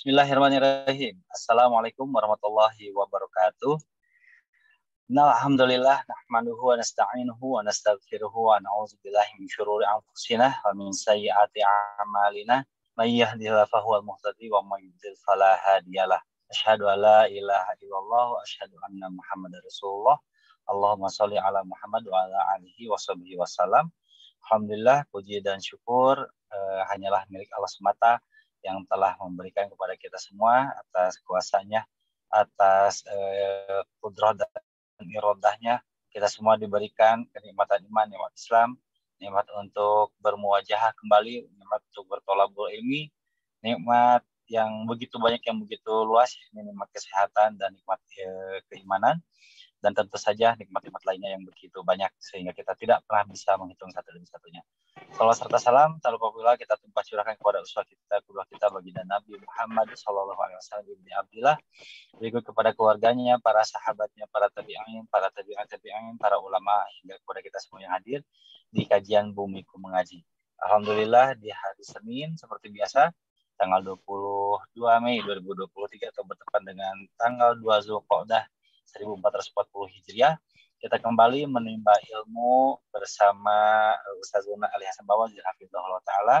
Bismillahirrahmanirrahim. Assalamualaikum warahmatullahi wabarakatuh. Alhamdulillah nahmaduhu wa nasta'inuhu wa nastaghfiruhu wa na'udzu billahi min syururi anfusina wa min sayyiati a'malina. May yahdihillahu fahuwal muhtadi wa may yudlil fala hadiyalah. Asyhadu an la ilaha illallah wa asyhadu anna Muhammadar Rasulullah. Allahumma sholli ala Muhammad wa ala alihi wa sahbihi wasallam. Alhamdulillah puji dan syukur uh, hanyalah milik Allah semata yang telah memberikan kepada kita semua atas kuasanya, atas kudrah dan irodahnya kita semua diberikan kenikmatan iman, nikmat Islam, nikmat untuk bermuajah kembali, nikmat untuk bertolabul ilmi, nikmat yang begitu banyak yang begitu luas, nikmat kesehatan dan nikmat e, keimanan dan tentu saja nikmat-nikmat lainnya yang begitu banyak sehingga kita tidak pernah bisa menghitung satu demi satunya. Salam serta salam tak lupa pula kita tumpah curahkan kepada uswah kita, kedua kita bagi dan Nabi Muhammad Shallallahu Alaihi Wasallam ibni Abdillah, berikut kepada keluarganya, para sahabatnya, para tabi'in, para tabi'in, tabi'in, para ulama hingga kepada kita semua yang hadir di kajian Bumiku Mengaji. Alhamdulillah di hari Senin seperti biasa tanggal 22 Mei 2023 atau bertepat dengan tanggal 2 Zulqa'dah 1440 Hijriah. Kita kembali menimba ilmu bersama Ustaz Zuna Ali Hasan Hafizahullah Ta'ala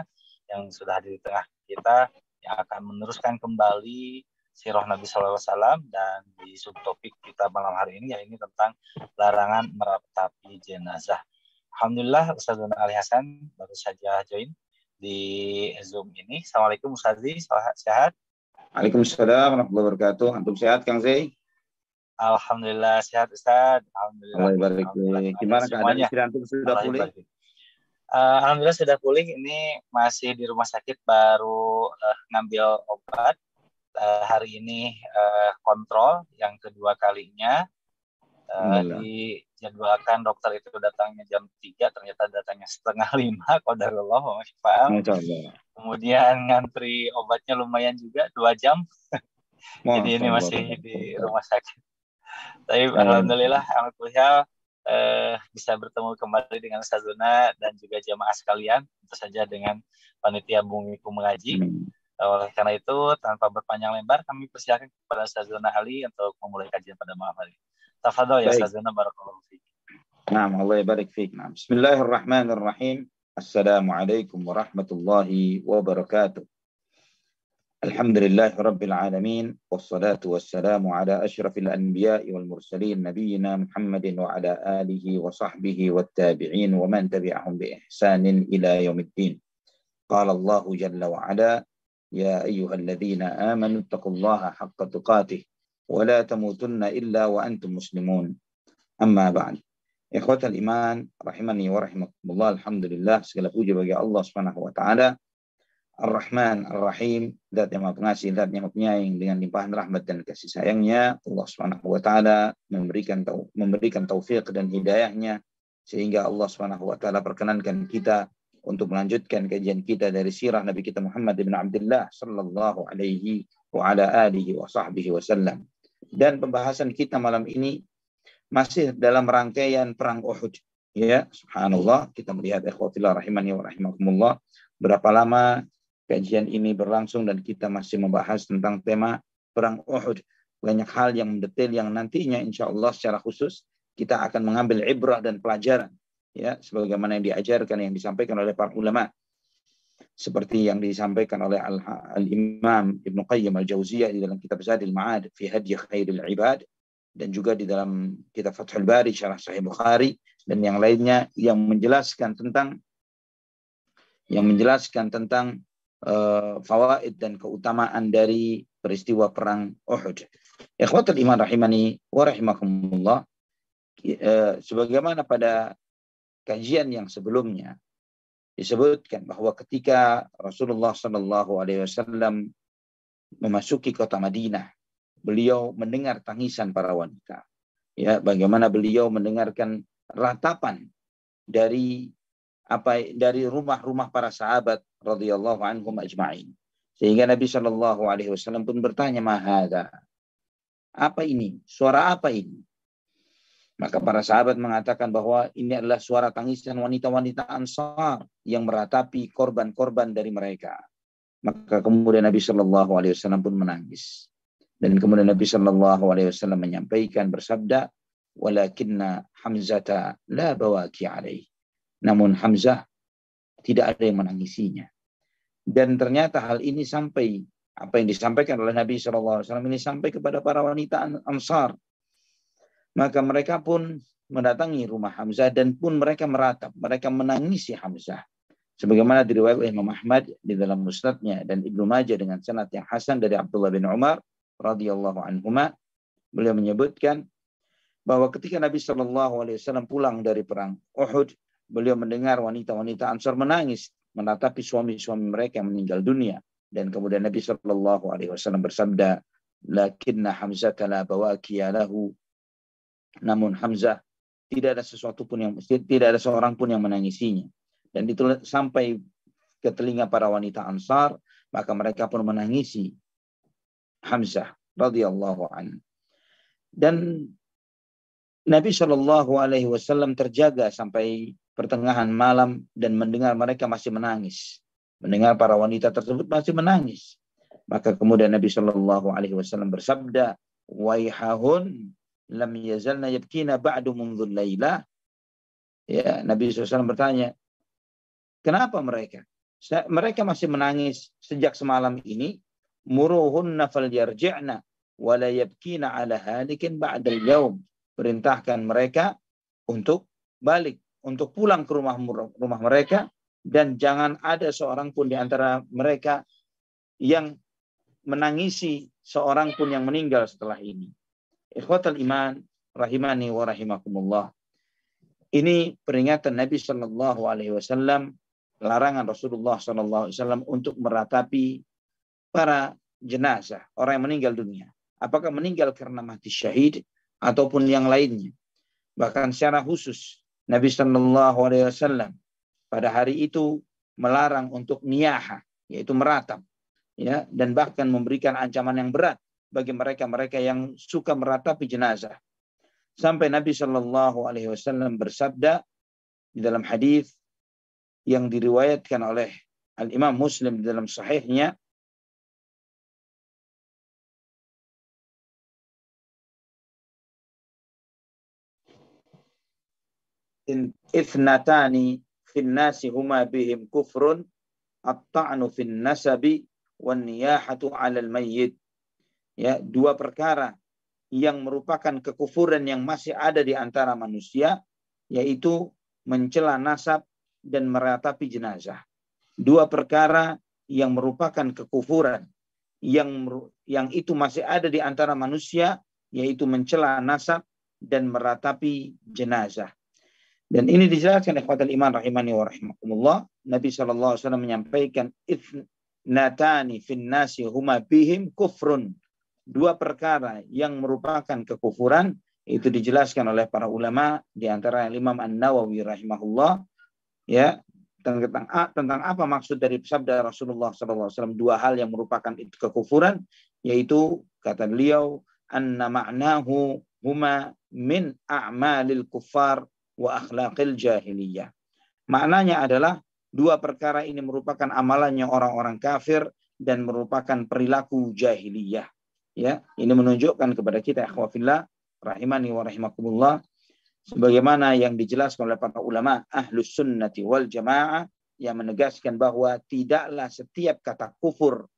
yang sudah hadir di tengah kita yang akan meneruskan kembali sirah Nabi SAW dan di subtopik kita malam hari ini yaitu tentang larangan meratapi jenazah. Alhamdulillah Ustaz Zuna Ali Hasan baru saja join di Zoom ini. Assalamualaikum Ustaz sehat? Waalaikumsalam warahmatullahi wabarakatuh. Antum sehat Kang Zai? Alhamdulillah sehat Ustaz. Alhamdulillah. Alhamdulillah. Gimana keadaan istri antum sudah pulih? Uh, Alhamdulillah sudah pulih. Ini masih di rumah sakit baru uh, ngambil obat. Uh, hari ini uh, kontrol yang kedua kalinya. Uh, dijadwalkan dokter itu datangnya jam 3, ternyata datangnya setengah lima. Qadarullah, Kemudian ngantri obatnya lumayan juga, dua jam. Jadi ini masih di rumah sakit. Tapi hmm. alhamdulillah alhamdulillah eh, bisa bertemu kembali dengan Sazuna dan juga jamaah sekalian, tentu saja dengan panitia Bungiku mengaji. Hmm. Oleh karena itu, tanpa berpanjang lebar, kami persilakan kepada Sazuna Ali untuk memulai kajian pada malam hari. Tafadol ya Sazuna Barakallahu Fik. Nah, Allah barik. Nah, Bismillahirrahmanirrahim. Assalamualaikum warahmatullahi wabarakatuh. الحمد لله رب العالمين والصلاة والسلام على أشرف الأنبياء والمرسلين نبينا محمد وعلى آله وصحبه والتابعين ومن تبعهم بإحسان إلى يوم الدين. قال الله جل وعلا يا أيها الذين آمنوا اتقوا الله حق تقاته ولا تموتن إلا وأنتم مسلمون. أما بعد إخوة الإيمان رحمني ورحمكم الله الحمد لله segala puji bagi Subhanahu wa taala. Ar-Rahman, Ar-Rahim, zat yang maha pengasih, zat yang maha penyayang dengan limpahan rahmat dan kasih sayangnya. Allah Subhanahu wa taala memberikan memberikan taufik dan hidayahnya sehingga Allah Subhanahu wa taala perkenankan kita untuk melanjutkan kajian kita dari sirah Nabi kita Muhammad bin Abdullah sallallahu alaihi wa ala alihi wa sahbihi wasallam. Dan pembahasan kita malam ini masih dalam rangkaian perang Uhud. Ya, subhanallah, kita melihat ikhwatillah rahimani wa rahimakumullah berapa lama kajian ini berlangsung dan kita masih membahas tentang tema perang Uhud. Banyak hal yang mendetail yang nantinya insya Allah secara khusus kita akan mengambil ibrah dan pelajaran ya sebagaimana yang diajarkan yang disampaikan oleh para ulama seperti yang disampaikan oleh Al-Imam Ibn Qayyim Al-Jauziyah di dalam kitab Zadil Ma'ad fi Hadi Khairul Ibad dan juga di dalam kitab Fathul Bari Syarah Sahih Bukhari dan yang lainnya yang menjelaskan tentang yang menjelaskan tentang uh, fawaid dan keutamaan dari peristiwa perang Uhud. Ikhwatul iman rahimani wa rahimakumullah. Uh, sebagaimana pada kajian yang sebelumnya disebutkan bahwa ketika Rasulullah Shallallahu Alaihi Wasallam memasuki kota Madinah, beliau mendengar tangisan para wanita. Ya, bagaimana beliau mendengarkan ratapan dari apa dari rumah-rumah para sahabat radhiyallahu anhum ajma'in. Sehingga Nabi Shallallahu alaihi wasallam pun bertanya, "Mahada?" Apa ini? Suara apa ini? Maka para sahabat mengatakan bahwa ini adalah suara tangisan wanita-wanita Ansar yang meratapi korban-korban dari mereka. Maka kemudian Nabi Shallallahu Alaihi Wasallam pun menangis. Dan kemudian Nabi Shallallahu Alaihi Wasallam menyampaikan bersabda, "Walakinna Hamzata la bawaki alaih." Namun Hamzah tidak ada yang menangisinya. Dan ternyata hal ini sampai apa yang disampaikan oleh Nabi Wasallam ini sampai kepada para wanita Ansar. Maka mereka pun mendatangi rumah Hamzah dan pun mereka meratap, mereka menangisi Hamzah sebagaimana diriwayatkan oleh Imam Ahmad di dalam musnadnya dan Ibnu Majah dengan sanad yang hasan dari Abdullah bin Umar radhiyallahu anhuma beliau menyebutkan bahwa ketika Nabi Shallallahu alaihi wasallam pulang dari perang Uhud beliau mendengar wanita-wanita Ansar menangis menatapi suami-suami mereka yang meninggal dunia. Dan kemudian Nabi Shallallahu alaihi wasallam bersabda lakinna Hamzah la bawaki lahu namun Hamzah tidak ada sesuatu pun yang tidak ada seorang pun yang menangisinya. Dan itu sampai ke telinga para wanita Ansar, maka mereka pun menangisi Hamzah radhiyallahu an. Dan Nabi Shallallahu Alaihi Wasallam terjaga sampai pertengahan malam dan mendengar mereka masih menangis, mendengar para wanita tersebut masih menangis. Maka kemudian Nabi Shallallahu Alaihi Wasallam bersabda, "Waihahun lam yazalna yabkina ba'du mundzul laila." Ya, Nabi SAW bertanya, Kenapa mereka? Mereka masih menangis sejak semalam ini. Muruhunna falyarji'na wa la yabkina ala halikin ba'dal yaum. Perintahkan mereka untuk balik, untuk pulang ke rumah rumah mereka dan jangan ada seorang pun di antara mereka yang menangisi seorang pun yang meninggal setelah ini. Ikhwatal iman rahimani wa rahimakumullah. Ini peringatan Nabi Shallallahu Alaihi Wasallam larangan Rasulullah SAW untuk meratapi para jenazah, orang yang meninggal dunia. Apakah meninggal karena mati syahid ataupun yang lainnya. Bahkan secara khusus Nabi Shallallahu Alaihi Wasallam pada hari itu melarang untuk niyaha, yaitu meratap, ya, dan bahkan memberikan ancaman yang berat bagi mereka-mereka yang suka meratapi jenazah. Sampai Nabi Shallallahu Alaihi Wasallam bersabda di dalam hadis yang diriwayatkan oleh Al-Imam Muslim dalam sahihnya ithnatani fin nasi huma bihim kufrun at-ta'nu fin nasabi wan niyahatu 'alal mayyit ya dua perkara yang merupakan kekufuran yang masih ada di antara manusia yaitu mencela nasab dan meratapi jenazah. Dua perkara yang merupakan kekufuran yang yang itu masih ada di antara manusia yaitu mencela nasab dan meratapi jenazah. Dan ini dijelaskan khawatir iman rahimani wa rahimakumullah. Nabi SAW menyampaikan natani fin nasi huma bihim kufrun. Dua perkara yang merupakan kekufuran itu dijelaskan oleh para ulama di antara Imam An-Nawawi rahimahullah ya tentang tentang apa maksud dari sabda Rasulullah SAW dua hal yang merupakan itu kekufuran yaitu kata beliau anna ma'nahu huma min a'malil kuffar wa akhlaqil jahiliyah. Maknanya adalah dua perkara ini merupakan amalannya orang-orang kafir dan merupakan perilaku jahiliyah. Ya, ini menunjukkan kepada kita akhwafillah rahimani wa rahimakumullah sebagaimana yang dijelaskan oleh para ulama ahlus sunnati wal jamaah yang menegaskan bahwa tidaklah setiap kata kufur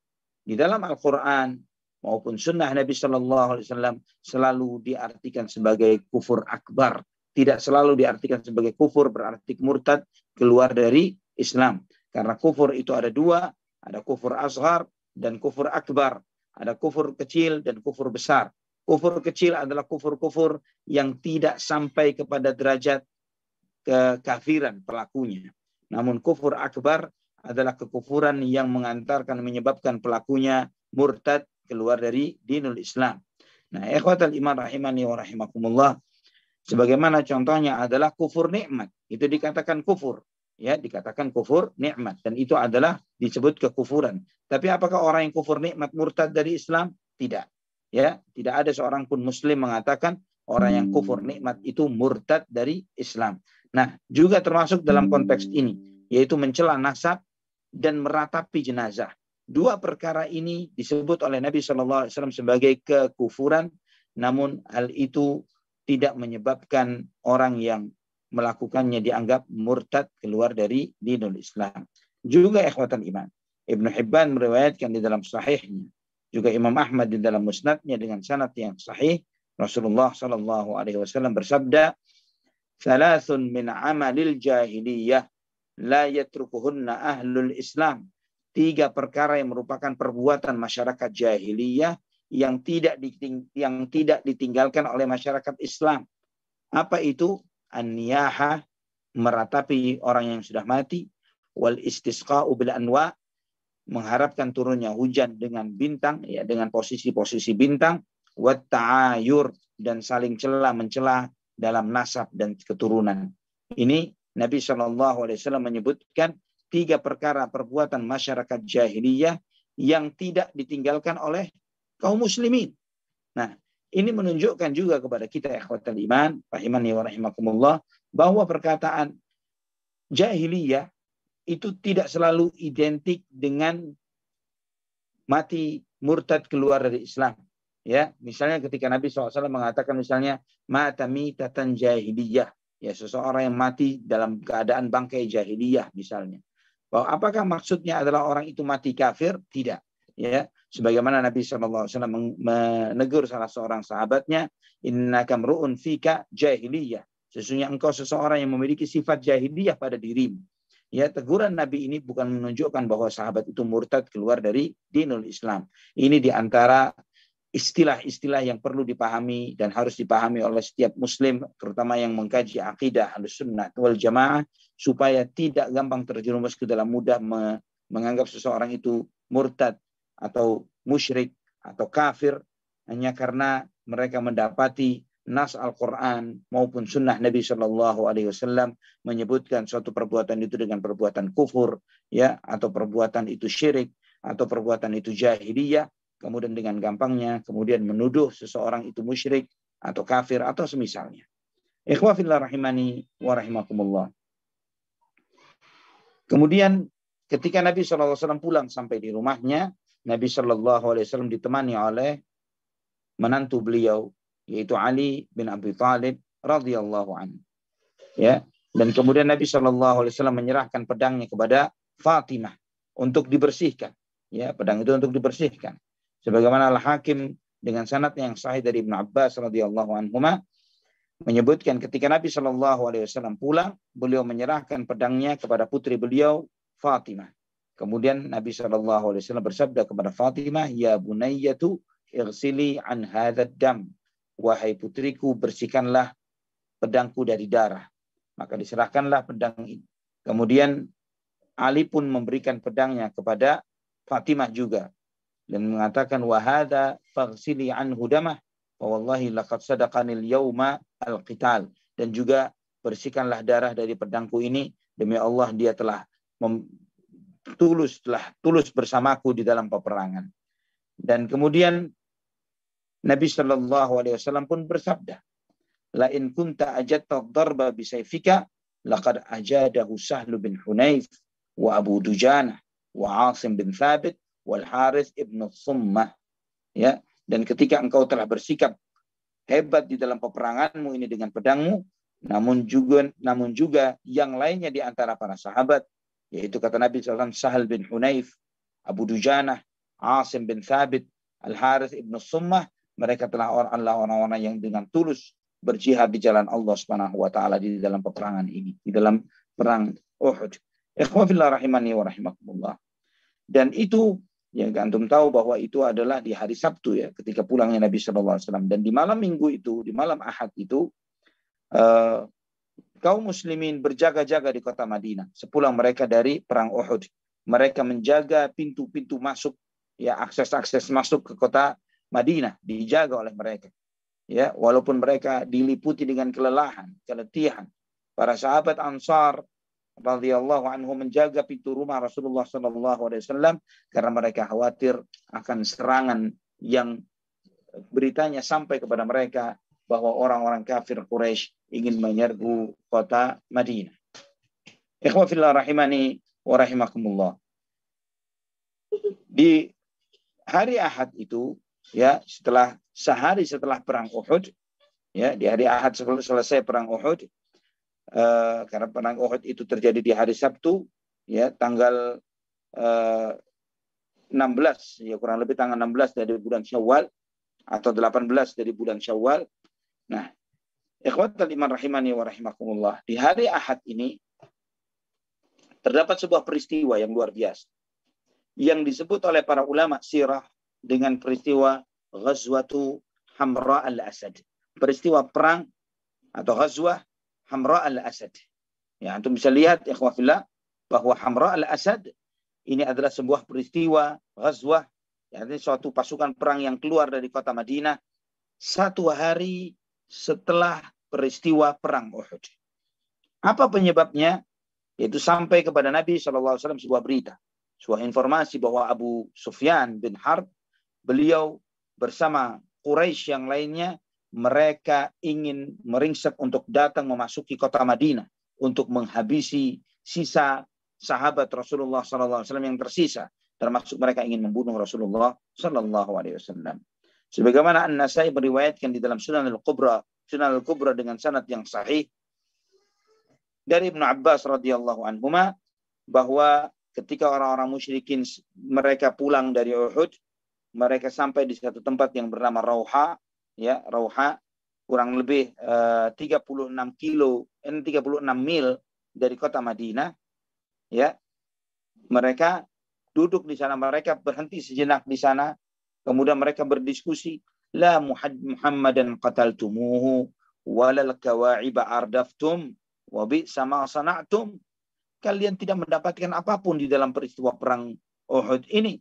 di dalam Al-Quran maupun sunnah Nabi Shallallahu Alaihi Wasallam selalu diartikan sebagai kufur akbar, tidak selalu diartikan sebagai kufur berarti murtad keluar dari Islam. Karena kufur itu ada dua, ada kufur azhar dan kufur akbar, ada kufur kecil dan kufur besar. Kufur kecil adalah kufur-kufur yang tidak sampai kepada derajat kekafiran pelakunya. Namun kufur akbar adalah kekufuran yang mengantarkan menyebabkan pelakunya murtad keluar dari dinul Islam. Nah, ikhwatal iman rahimani wa rahimakumullah. Sebagaimana contohnya adalah kufur nikmat. Itu dikatakan kufur. Ya, dikatakan kufur nikmat. Dan itu adalah disebut kekufuran. Tapi apakah orang yang kufur nikmat murtad dari Islam? Tidak ya tidak ada seorang pun muslim mengatakan orang yang kufur nikmat itu murtad dari Islam. Nah, juga termasuk dalam konteks ini yaitu mencela nasab dan meratapi jenazah. Dua perkara ini disebut oleh Nabi Shallallahu Alaihi Wasallam sebagai kekufuran, namun hal itu tidak menyebabkan orang yang melakukannya dianggap murtad keluar dari dinul Islam. Juga ikhwatan iman. Ibnu Hibban meriwayatkan di dalam sahihnya. Juga Imam Ahmad di dalam musnadnya dengan sanad yang sahih. Rasulullah Shallallahu Alaihi Wasallam bersabda, "Thalathun min amalil jahiliyah la yatrukuhunna ahlul Islam." Tiga perkara yang merupakan perbuatan masyarakat jahiliyah yang tidak diting yang tidak ditinggalkan oleh masyarakat Islam. Apa itu? An-niyaha meratapi orang yang sudah mati, wal istisqa'u bil anwa mengharapkan turunnya hujan dengan bintang ya dengan posisi-posisi bintang wa ta'ayur dan saling celah mencela dalam nasab dan keturunan. Ini Nabi Shallallahu Alaihi Wasallam menyebutkan tiga perkara perbuatan masyarakat jahiliyah yang tidak ditinggalkan oleh kaum muslimin. Nah, ini menunjukkan juga kepada kita ikhwatal iman, rahimani wa rahimakumullah, bahwa perkataan jahiliyah itu tidak selalu identik dengan mati murtad keluar dari Islam. Ya, misalnya ketika Nabi SAW mengatakan misalnya mata mitatan jahiliyah, ya seseorang yang mati dalam keadaan bangkai jahiliyah misalnya. Bahwa apakah maksudnya adalah orang itu mati kafir? Tidak. Ya, sebagaimana Nabi SAW menegur salah seorang sahabatnya, Inna kamruun fika jahiliyah. Sesungguhnya engkau seseorang yang memiliki sifat jahiliyah pada dirimu. Ya, teguran Nabi ini bukan menunjukkan bahwa sahabat itu murtad keluar dari dinul Islam. Ini di antara istilah-istilah yang perlu dipahami dan harus dipahami oleh setiap muslim, terutama yang mengkaji akidah al-sunnah wal jamaah, supaya tidak gampang terjerumus ke dalam mudah menganggap seseorang itu murtad atau musyrik atau kafir hanya karena mereka mendapati nas Al-Quran maupun sunnah Nabi Shallallahu Alaihi Wasallam menyebutkan suatu perbuatan itu dengan perbuatan kufur, ya, atau perbuatan itu syirik, atau perbuatan itu jahiliyah, kemudian dengan gampangnya kemudian menuduh seseorang itu musyrik atau kafir atau semisalnya. Ikhwah rahimani wa rahimakumullah. Kemudian ketika Nabi SAW pulang sampai di rumahnya, Nabi SAW ditemani oleh menantu beliau, yaitu Ali bin Abi Thalib radhiyallahu anhu. Ya, dan kemudian Nabi SAW menyerahkan pedangnya kepada Fatimah untuk dibersihkan. Ya, pedang itu untuk dibersihkan sebagaimana Al-Hakim dengan sanad yang sahih dari Ibnu Abbas radhiyallahu anhu menyebutkan ketika Nabi Shallallahu alaihi wasallam pulang, beliau menyerahkan pedangnya kepada putri beliau Fatimah. Kemudian Nabi Shallallahu alaihi wasallam bersabda kepada Fatimah, "Ya bunayyatu, irsili an dam." Wahai putriku, bersihkanlah pedangku dari darah. Maka diserahkanlah pedang ini. Kemudian Ali pun memberikan pedangnya kepada Fatimah juga dan mengatakan wahada faghsili anhu damah wa wallahi laqad sadaqanil yauma al-qital dan juga bersihkanlah darah dari pedangku ini demi Allah dia telah tulus telah tulus bersamaku di dalam peperangan dan kemudian Nabi Shallallahu Alaihi Wasallam pun bersabda, La in kunta ajatta darba bisayfika, laqad ajadahu Sahlu bin Hunayf wa Abu Dujana wa Asim bin Thabit wal Haris ibnu Summah. Ya, dan ketika engkau telah bersikap hebat di dalam peperanganmu ini dengan pedangmu, namun juga namun juga yang lainnya di antara para sahabat, yaitu kata Nabi SAW Sahal bin Hunayf, Abu Dujanah, Asim bin Thabit, Al Harith ibnu Summah, mereka telah orang-orang yang dengan tulus berjihad di jalan Allah Subhanahu wa taala di dalam peperangan ini, di dalam perang Uhud. Ikhwafillah rahimani wa rahimakumullah. Dan itu yang antum tahu bahwa itu adalah di hari Sabtu ya, ketika pulangnya Nabi Shallallahu Alaihi Wasallam. Dan di malam Minggu itu, di malam Ahad itu, uh, kaum Muslimin berjaga-jaga di kota Madinah sepulang mereka dari perang Uhud. Mereka menjaga pintu-pintu masuk, ya akses-akses masuk ke kota Madinah dijaga oleh mereka. Ya, walaupun mereka diliputi dengan kelelahan, keletihan. Para sahabat Ansar radhiyallahu anhu menjaga pintu rumah Rasulullah sallallahu alaihi wasallam karena mereka khawatir akan serangan yang beritanya sampai kepada mereka bahwa orang-orang kafir Quraisy ingin menyerbu kota Madinah. Ikhwafillah rahimani wa rahimakumullah. Di hari Ahad itu ya setelah sehari setelah perang Uhud ya di hari Ahad selesai perang Uhud uh, karena perang Uhud itu terjadi di hari Sabtu ya tanggal uh, eh, 16 ya kurang lebih tanggal 16 dari bulan Syawal atau 18 dari bulan Syawal. Nah, ikhwatal iman rahimani wa rahimakumullah. Di hari Ahad ini terdapat sebuah peristiwa yang luar biasa yang disebut oleh para ulama sirah dengan peristiwa Ghazwatu Hamra al-Asad. Peristiwa perang atau Ghazwah Hamra al-Asad. Ya, antum bisa lihat ya bahwa Hamra al-Asad ini adalah sebuah peristiwa Ghazwah ya, ini suatu pasukan perang yang keluar dari kota Madinah satu hari setelah peristiwa perang Uhud. Apa penyebabnya? Yaitu sampai kepada Nabi SAW sebuah berita, sebuah informasi bahwa Abu Sufyan bin Harb, beliau bersama Quraisy yang lainnya, mereka ingin meringsek untuk datang memasuki kota Madinah untuk menghabisi sisa sahabat Rasulullah SAW yang tersisa termasuk mereka ingin membunuh Rasulullah Wasallam. Sebagaimana An Nasai meriwayatkan di dalam Sunan Al Kubra, Sunan Al Kubra dengan sanad yang sahih dari Ibnu Abbas radhiyallahu anhu bahwa ketika orang-orang musyrikin mereka pulang dari Uhud, mereka sampai di satu tempat yang bernama Rauha, ya Rauha kurang lebih eh, 36 kilo, eh, 36 mil dari kota Madinah, ya. Mereka duduk di sana mereka berhenti sejenak di sana kemudian mereka berdiskusi la muhammadan qataltumuhu walal kawa'iba ardaftum wa sama sana'tum. Kalian tidak mendapatkan apa pun di dalam peristiwa perang Uhud ini.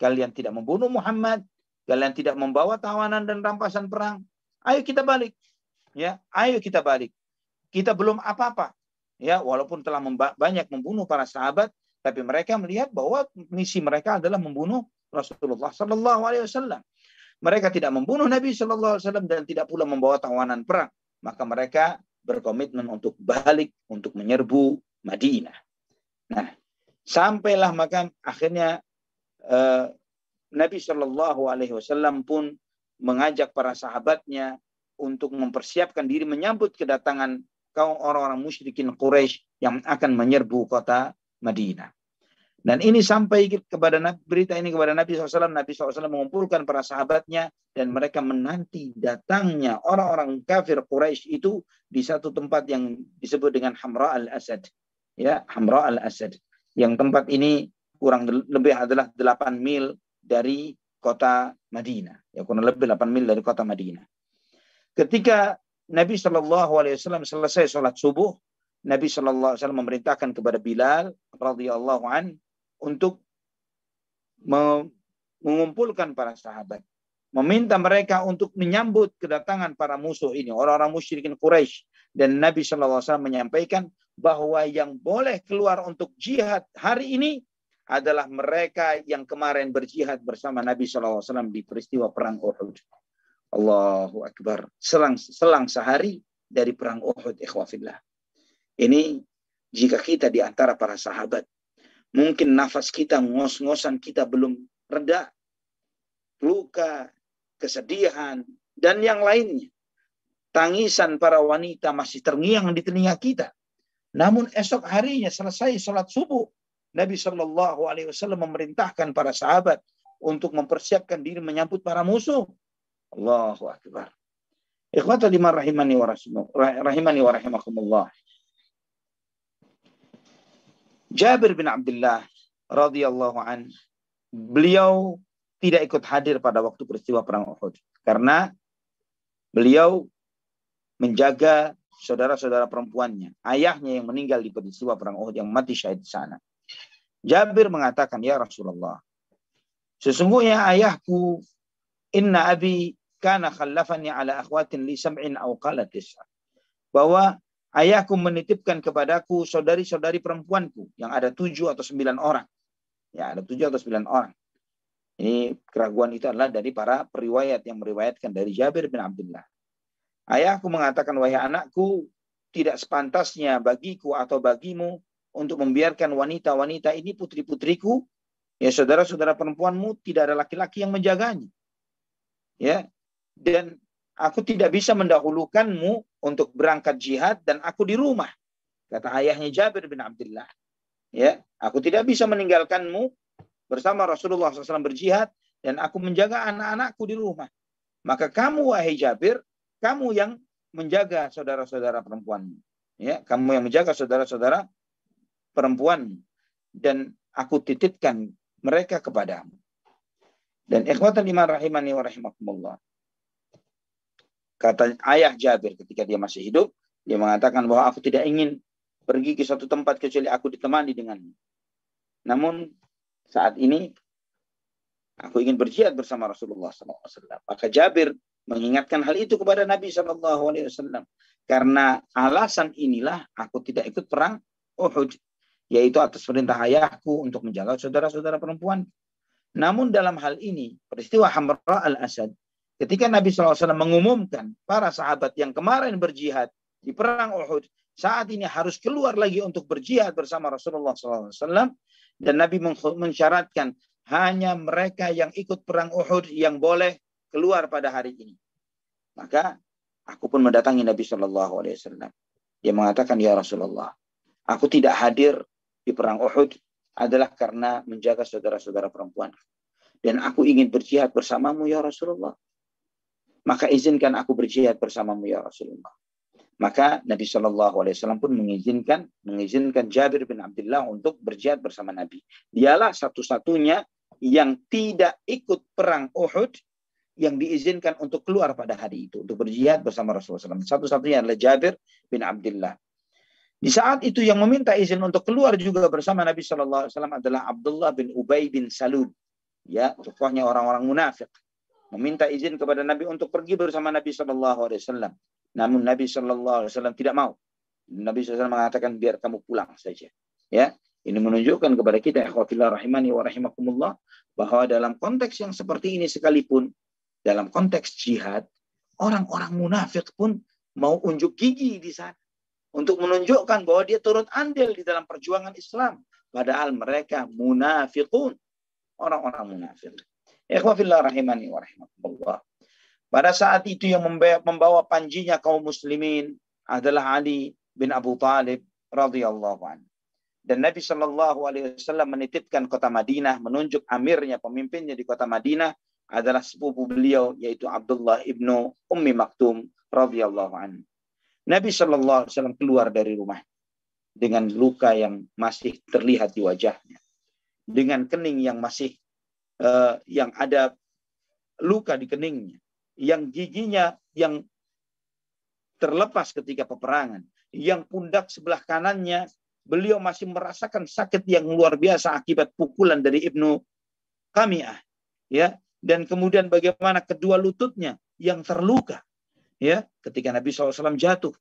Kalian tidak membunuh Muhammad kalian tidak membawa tawanan dan rampasan perang. Ayo kita balik ya ayo kita balik. Kita belum apa-apa ya walaupun telah banyak membunuh para sahabat tapi mereka melihat bahwa misi mereka adalah membunuh Rasulullah Sallallahu Alaihi Wasallam. Mereka tidak membunuh Nabi Sallallahu Alaihi Wasallam dan tidak pula membawa tawanan perang. Maka mereka berkomitmen untuk balik untuk menyerbu Madinah. Nah, sampailah maka akhirnya uh, Nabi Shallallahu Alaihi Wasallam pun mengajak para sahabatnya untuk mempersiapkan diri menyambut kedatangan kaum orang-orang musyrikin Quraisy yang akan menyerbu kota Madinah. Dan ini sampai kepada berita ini kepada Nabi SAW. Nabi SAW mengumpulkan para sahabatnya dan mereka menanti datangnya orang-orang kafir Quraisy itu di satu tempat yang disebut dengan Hamra al-Asad. Ya, Hamra al-Asad. Yang tempat ini kurang lebih adalah 8 mil dari kota Madinah. Ya, kurang lebih 8 mil dari kota Madinah. Ketika Nabi SAW selesai sholat subuh, Nabi Shallallahu Alaihi Wasallam memerintahkan kepada Bilal radhiyallahu untuk mengumpulkan para sahabat, meminta mereka untuk menyambut kedatangan para musuh ini, orang-orang musyrikin Quraisy. Dan Nabi Wasallam menyampaikan bahwa yang boleh keluar untuk jihad hari ini adalah mereka yang kemarin berjihad bersama Nabi Wasallam di peristiwa perang Uhud. Allahu Akbar. Selang selang sehari dari perang Uhud, ikhwafillah. Ini jika kita di antara para sahabat, mungkin nafas kita, ngos-ngosan kita belum reda, luka, kesedihan, dan yang lainnya. Tangisan para wanita masih terngiang di telinga kita. Namun esok harinya selesai sholat subuh, Nabi Shallallahu Alaihi Wasallam memerintahkan para sahabat untuk mempersiapkan diri menyambut para musuh. Allahu Akbar. Ikhwata rahimani wa rahimani wa. Jabir bin Abdullah radhiyallahu an beliau tidak ikut hadir pada waktu peristiwa perang Uhud karena beliau menjaga saudara-saudara perempuannya, ayahnya yang meninggal di peristiwa perang Uhud yang mati syahid di sana. Jabir mengatakan, "Ya Rasulullah, sesungguhnya ayahku inna abi kana khallafani ala akhwatin li sam'in aw qala Bahwa Ayahku menitipkan kepadaku saudari-saudari perempuanku yang ada tujuh atau sembilan orang. Ya, ada tujuh atau sembilan orang. Ini keraguan itu adalah dari para periwayat yang meriwayatkan dari Jabir bin Abdullah. Ayahku mengatakan, wahai anakku, tidak sepantasnya bagiku atau bagimu untuk membiarkan wanita-wanita ini putri-putriku Ya saudara-saudara perempuanmu tidak ada laki-laki yang menjaganya. Ya. Dan aku tidak bisa mendahulukanmu untuk berangkat jihad dan aku di rumah. Kata ayahnya Jabir bin Abdullah. Ya, aku tidak bisa meninggalkanmu bersama Rasulullah SAW berjihad dan aku menjaga anak-anakku di rumah. Maka kamu wahai Jabir, kamu yang menjaga saudara-saudara perempuanmu. Ya, kamu yang menjaga saudara-saudara perempuan dan aku titipkan mereka kepadamu. Dan ikhwatan iman rahimani wa rahimakumullah. Kata ayah Jabir ketika dia masih hidup, dia mengatakan bahwa aku tidak ingin pergi ke suatu tempat kecuali aku ditemani denganmu. Namun saat ini aku ingin berjihad bersama Rasulullah SAW. Maka Jabir mengingatkan hal itu kepada Nabi SAW. Karena alasan inilah aku tidak ikut perang Uhud yaitu atas perintah ayahku untuk menjaga saudara-saudara perempuan. Namun dalam hal ini, peristiwa Hamra al-Asad, ketika Nabi SAW mengumumkan para sahabat yang kemarin berjihad di perang Uhud, saat ini harus keluar lagi untuk berjihad bersama Rasulullah SAW, dan Nabi mensyaratkan hanya mereka yang ikut perang Uhud yang boleh keluar pada hari ini. Maka aku pun mendatangi Nabi Shallallahu Alaihi Wasallam. Dia mengatakan, ya Rasulullah, aku tidak hadir di perang Uhud adalah karena menjaga saudara-saudara perempuan. Dan aku ingin berjihad bersamamu ya Rasulullah. Maka izinkan aku berjihad bersamamu ya Rasulullah. Maka Nabi Shallallahu Alaihi Wasallam pun mengizinkan mengizinkan Jabir bin Abdullah untuk berjihad bersama Nabi. Dialah satu-satunya yang tidak ikut perang Uhud yang diizinkan untuk keluar pada hari itu untuk berjihad bersama Rasulullah SAW. Satu-satunya adalah Jabir bin Abdullah. Di saat itu yang meminta izin untuk keluar juga bersama Nabi Shallallahu Alaihi Wasallam adalah Abdullah bin Ubay bin Salul, ya tokohnya orang-orang munafik, meminta izin kepada Nabi untuk pergi bersama Nabi Shallallahu Alaihi Wasallam. Namun Nabi Shallallahu Alaihi Wasallam tidak mau. Nabi SAW mengatakan biar kamu pulang saja. Ya, ini menunjukkan kepada kita rahimani wa rahimakumullah bahwa dalam konteks yang seperti ini sekalipun dalam konteks jihad orang-orang munafik pun mau unjuk gigi di sana untuk menunjukkan bahwa dia turut andil di dalam perjuangan Islam. Padahal mereka munafikun. Orang-orang munafik. Ikhwafillah rahimani wa. Pada saat itu yang membawa panjinya kaum muslimin adalah Ali bin Abu Talib radhiyallahu anhu. Dan Nabi Shallallahu Alaihi Wasallam menitipkan kota Madinah, menunjuk amirnya, pemimpinnya di kota Madinah adalah sepupu beliau yaitu Abdullah ibnu Ummi Maktum radhiyallahu anhu. Nabi Shallallahu Alaihi Wasallam keluar dari rumah dengan luka yang masih terlihat di wajahnya, dengan kening yang masih uh, yang ada luka di keningnya, yang giginya yang terlepas ketika peperangan, yang pundak sebelah kanannya beliau masih merasakan sakit yang luar biasa akibat pukulan dari Ibnu Kamiah, ya, dan kemudian bagaimana kedua lututnya yang terluka ya ketika Nabi SAW jatuh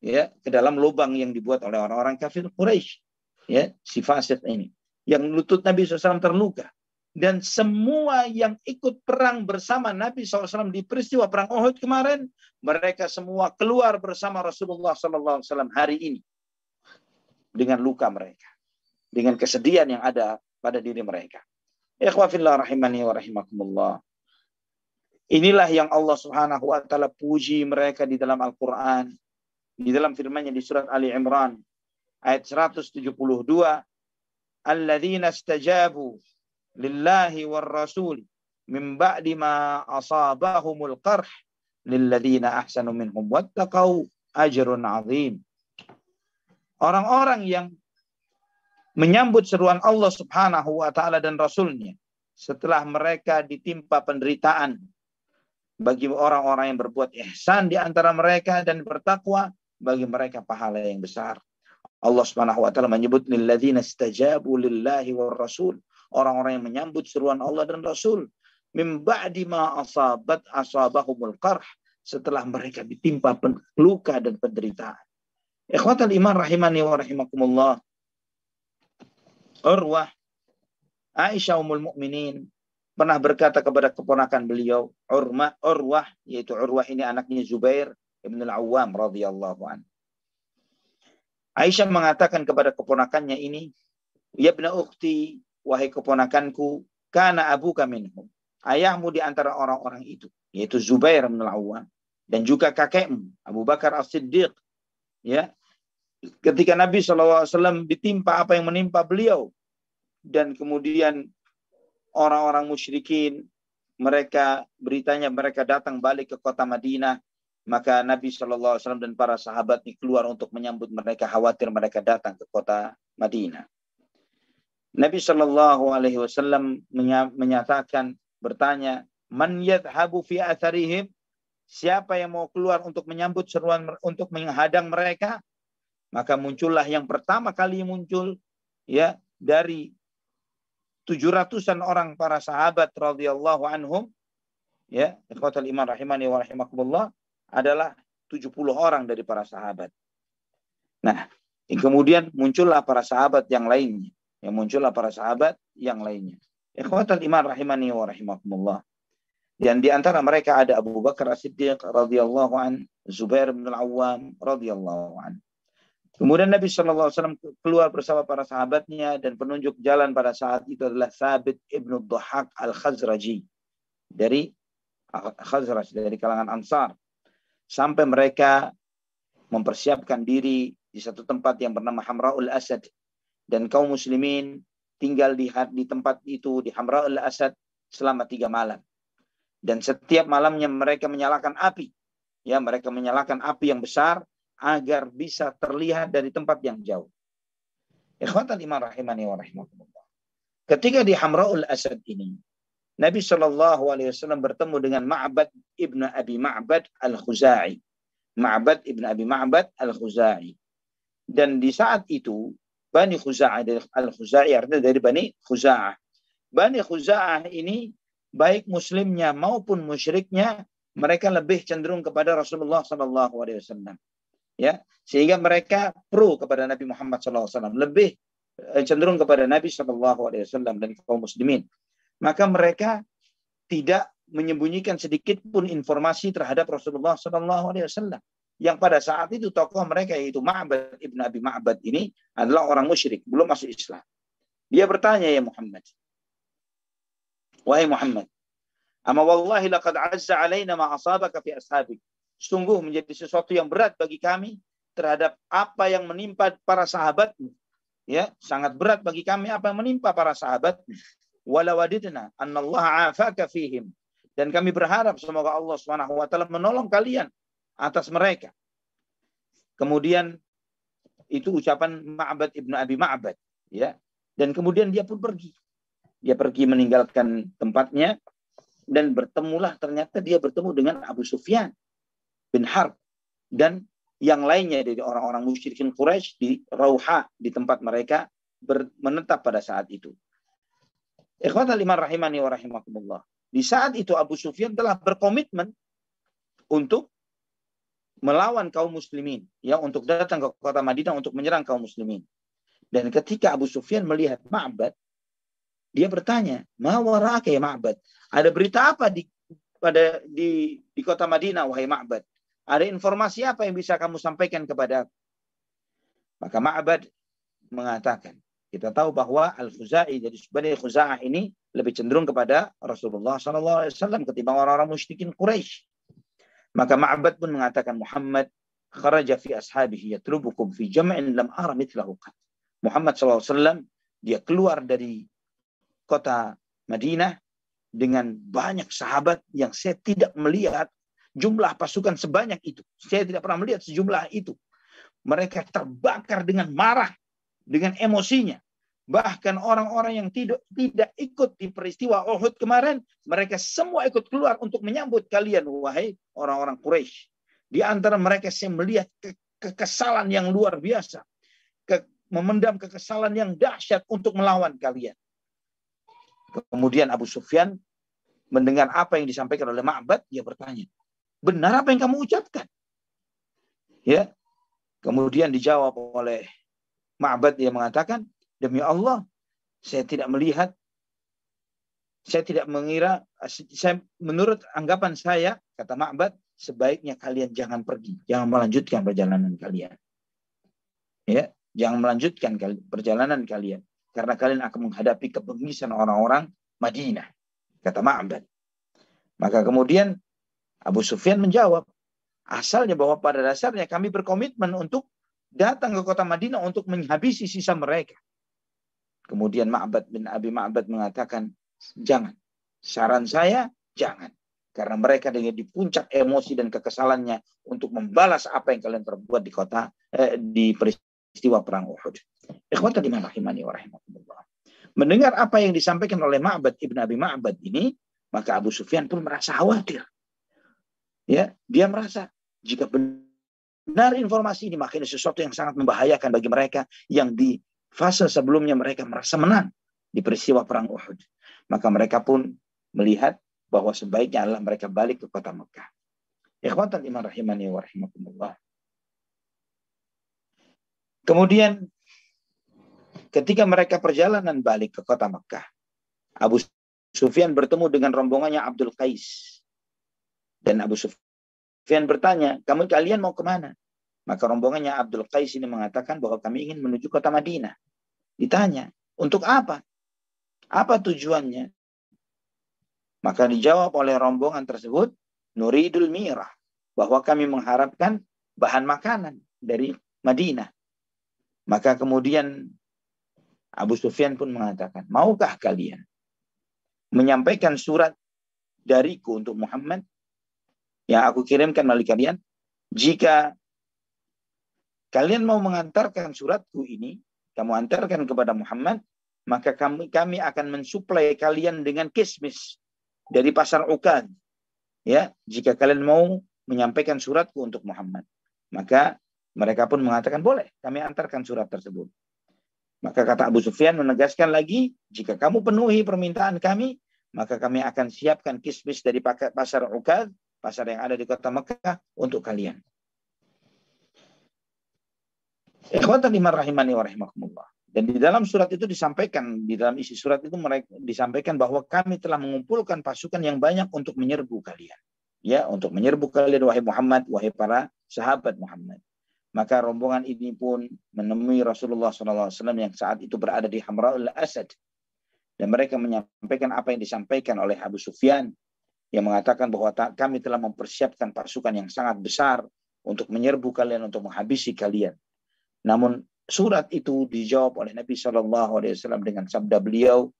ya ke dalam lubang yang dibuat oleh orang-orang kafir Quraisy ya si fasik ini. Yang lutut Nabi SAW terluka dan semua yang ikut perang bersama Nabi SAW di peristiwa perang Uhud kemarin mereka semua keluar bersama Rasulullah SAW hari ini dengan luka mereka dengan kesedihan yang ada pada diri mereka. Ikhwafillah rahimani wa rahimakumullah. Inilah yang Allah Subhanahu wa taala puji mereka di dalam Al-Qur'an. Di dalam firman-Nya di surat Ali Imran ayat 172, "Alladzina istajabu lillahi war rasul min ba'di ma asabahumul qarh lilladzina ahsanu minhum wattaqau ajrun 'adzim." Orang-orang yang menyambut seruan Allah Subhanahu wa taala dan rasulnya setelah mereka ditimpa penderitaan bagi orang-orang yang berbuat ihsan di antara mereka dan bertakwa bagi mereka pahala yang besar. Allah Subhanahu wa taala menyebut lilladzina istajabu lillahi war rasul, orang-orang yang menyambut seruan Allah dan Rasul mim ba'di ma asabat asabahumul qarh setelah mereka ditimpa luka dan penderitaan. Ikhwatal iman rahimani wa rahimakumullah. Urwah Aisyah umul mukminin pernah berkata kepada keponakan beliau, Urmah, Urwah, yaitu Urwah ini anaknya Zubair ibn al-Awwam radhiyallahu an. Aisyah mengatakan kepada keponakannya ini, Ya bna ukhti, wahai keponakanku, karena abu minhum. Ayahmu di antara orang-orang itu, yaitu Zubair bin dan juga kakekmu Abu Bakar As-Siddiq. Ya. Ketika Nabi SAW ditimpa apa yang menimpa beliau dan kemudian orang-orang musyrikin mereka beritanya mereka datang balik ke kota Madinah maka Nabi SAW dan para sahabat ini keluar untuk menyambut mereka khawatir mereka datang ke kota Madinah. Nabi Shallallahu Alaihi Wasallam menyatakan bertanya, "Man yadhabu fi atharihim?" Siapa yang mau keluar untuk menyambut seruan untuk menghadang mereka? Maka muncullah yang pertama kali muncul ya dari 700-an orang para sahabat radhiyallahu anhum ya, ikhwatul iman rahimani wa rahimakumullah adalah 70 orang dari para sahabat. Nah, kemudian muncullah para sahabat yang lainnya yang muncullah para sahabat yang lainnya. Ikhwatal iman rahimani wa rahimakumullah. Dan di antara mereka ada Abu Bakar As-Siddiq radhiyallahu an, Zubair bin Al-Awwam radhiyallahu an. Kemudian Nabi SAW keluar bersama para sahabatnya dan penunjuk jalan pada saat itu adalah Thabit ibnu Dhuhaq al-Khazraji dari Khazraj dari kalangan Ansar sampai mereka mempersiapkan diri di satu tempat yang bernama Hamraul Asad dan kaum muslimin tinggal di, di tempat itu di Hamra al-Asad selama tiga malam. Dan setiap malamnya mereka menyalakan api. Ya, mereka menyalakan api yang besar agar bisa terlihat dari tempat yang jauh. Ikhwatan iman rahimani wa rahimakumullah. Ketika di Hamra'ul Asad ini, Nabi Shallallahu Alaihi Wasallam bertemu dengan Ma'bad ibnu Abi Ma'bad al Khuzai. Ma'bad ibnu Abi Ma'bad al Khuzai. Dan di saat itu Bani Khuza'ah dari Al-Khuzai artinya dari Bani Khuza'ah. Bani Khuza'ah ini baik muslimnya maupun musyriknya mereka lebih cenderung kepada Rasulullah Sallallahu Alaihi Wasallam. Ya, sehingga mereka pro kepada Nabi Muhammad Sallallahu Alaihi Wasallam, lebih eh, cenderung kepada Nabi Sallallahu Alaihi Wasallam dan kaum muslimin. Maka mereka tidak menyembunyikan sedikit pun informasi terhadap Rasulullah Sallallahu Alaihi Wasallam yang pada saat itu tokoh mereka yaitu Ma'bad Ibn Abi Ma'bad ini adalah orang musyrik, belum masuk Islam. Dia bertanya ya Muhammad. Wahai Muhammad, ama wallahi laqad azza alaina ma asabaka fi ashabik. Sungguh menjadi sesuatu yang berat bagi kami terhadap apa yang menimpa para sahabatmu. Ya, sangat berat bagi kami apa yang menimpa para sahabatmu. Walawadidna annallaha afaka fihim. Dan kami berharap semoga Allah taala menolong kalian atas mereka. Kemudian itu ucapan Ma'bad Ibnu Abi Ma'bad ya. Dan kemudian dia pun pergi. Dia pergi meninggalkan tempatnya dan bertemulah ternyata dia bertemu dengan Abu Sufyan bin Harb dan yang lainnya dari orang-orang musyrikin Quraisy di Rauha di tempat mereka menetap pada saat itu. Ikhwatal iman rahimani wa rahimakumullah. Di saat itu Abu Sufyan telah berkomitmen untuk melawan kaum muslimin ya untuk datang ke kota Madinah untuk menyerang kaum muslimin. Dan ketika Abu Sufyan melihat Ma'bad, dia bertanya, "Ma waraka ya Ma'bad? Ada berita apa di pada di di kota Madinah wahai Ma'bad? Ada informasi apa yang bisa kamu sampaikan kepada Maka Ma'bad mengatakan, kita tahu bahwa Al-Khuzai jadi sebenarnya Khuza'ah ini lebih cenderung kepada Rasulullah SAW ketimbang orang-orang musyrikin Quraisy. Maka Ma'bad pun mengatakan Muhammad kharaja fi ashabihi yatrubukum fi jam'in lam ara mithlahu qat. Muhammad SAW dia keluar dari kota Madinah dengan banyak sahabat yang saya tidak melihat jumlah pasukan sebanyak itu. Saya tidak pernah melihat sejumlah itu. Mereka terbakar dengan marah, dengan emosinya. Bahkan orang-orang yang tidak tidak ikut di peristiwa Uhud kemarin, mereka semua ikut keluar untuk menyambut kalian, wahai orang-orang Quraisy. Di antara mereka saya melihat ke kekesalan yang luar biasa, ke memendam kekesalan yang dahsyat untuk melawan kalian. Kemudian Abu Sufyan mendengar apa yang disampaikan oleh Ma'bad, dia bertanya, benar apa yang kamu ucapkan? Ya, kemudian dijawab oleh Ma'bad dia mengatakan, Demi Allah, saya tidak melihat, saya tidak mengira, saya, menurut anggapan saya, kata Ma'bad, sebaiknya kalian jangan pergi, jangan melanjutkan perjalanan kalian. Ya, jangan melanjutkan perjalanan kalian. karena kalian akan menghadapi kebengisan orang-orang Madinah. Kata Ma'bad. Maka kemudian Abu Sufyan menjawab, asalnya bahwa pada dasarnya kami berkomitmen untuk datang ke kota Madinah untuk menghabisi sisa mereka. Kemudian Ma'bad bin Abi Ma'bad mengatakan, jangan. Saran saya, jangan. Karena mereka dengan di puncak emosi dan kekesalannya untuk membalas apa yang kalian perbuat di kota, eh, di peristiwa perang Uhud. Ikhwata di rahimani wa. Mendengar apa yang disampaikan oleh Ma'bad Ibn Abi Ma'bad ini, maka Abu Sufyan pun merasa khawatir. Ya, dia merasa jika benar informasi ini maka sesuatu yang sangat membahayakan bagi mereka yang di fase sebelumnya mereka merasa menang di peristiwa perang Uhud. Maka mereka pun melihat bahwa sebaiknya adalah mereka balik ke kota Mekah. Ikhwatan iman rahimani wa rahimakumullah. Kemudian ketika mereka perjalanan balik ke kota Mekah, Abu Sufyan bertemu dengan rombongannya Abdul Qais. Dan Abu Sufyan bertanya, kamu kalian mau ke mana? Maka rombongannya Abdul Qais ini mengatakan bahwa kami ingin menuju kota Madinah. Ditanya, untuk apa? Apa tujuannya? Maka dijawab oleh rombongan tersebut, Nuridul Mirah. Bahwa kami mengharapkan bahan makanan dari Madinah. Maka kemudian Abu Sufyan pun mengatakan, maukah kalian menyampaikan surat dariku untuk Muhammad yang aku kirimkan melalui kalian? Jika kalian mau mengantarkan suratku ini, kamu antarkan kepada Muhammad, maka kami kami akan mensuplai kalian dengan kismis dari pasar Ukad. Ya, jika kalian mau menyampaikan suratku untuk Muhammad, maka mereka pun mengatakan boleh, kami antarkan surat tersebut. Maka kata Abu Sufyan menegaskan lagi, jika kamu penuhi permintaan kami, maka kami akan siapkan kismis dari pasar Ukad, pasar yang ada di kota Mekah untuk kalian. Ikhwatan iman rahimani wa. Dan di dalam surat itu disampaikan, di dalam isi surat itu mereka disampaikan bahwa kami telah mengumpulkan pasukan yang banyak untuk menyerbu kalian. Ya, untuk menyerbu kalian wahai Muhammad, wahai para sahabat Muhammad. Maka rombongan ini pun menemui Rasulullah SAW yang saat itu berada di Hamra'ul Asad. Dan mereka menyampaikan apa yang disampaikan oleh Abu Sufyan yang mengatakan bahwa kami telah mempersiapkan pasukan yang sangat besar untuk menyerbu kalian, untuk menghabisi kalian. Namun surat itu dijawab oleh Nabi Shallallahu Alaihi Wasallam dengan sabda beliau,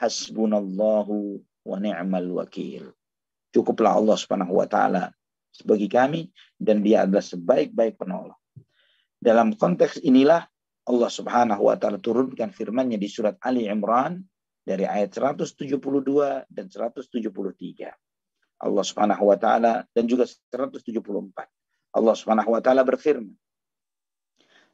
Hasbunallahu wa ni'mal wakil. Cukuplah Allah Subhanahu wa taala sebagai kami dan dia adalah sebaik-baik penolong. Dalam konteks inilah Allah Subhanahu wa taala turunkan firman-Nya di surat Ali Imran dari ayat 172 dan 173. Allah Subhanahu wa taala dan juga 174. Allah Subhanahu wa taala berfirman,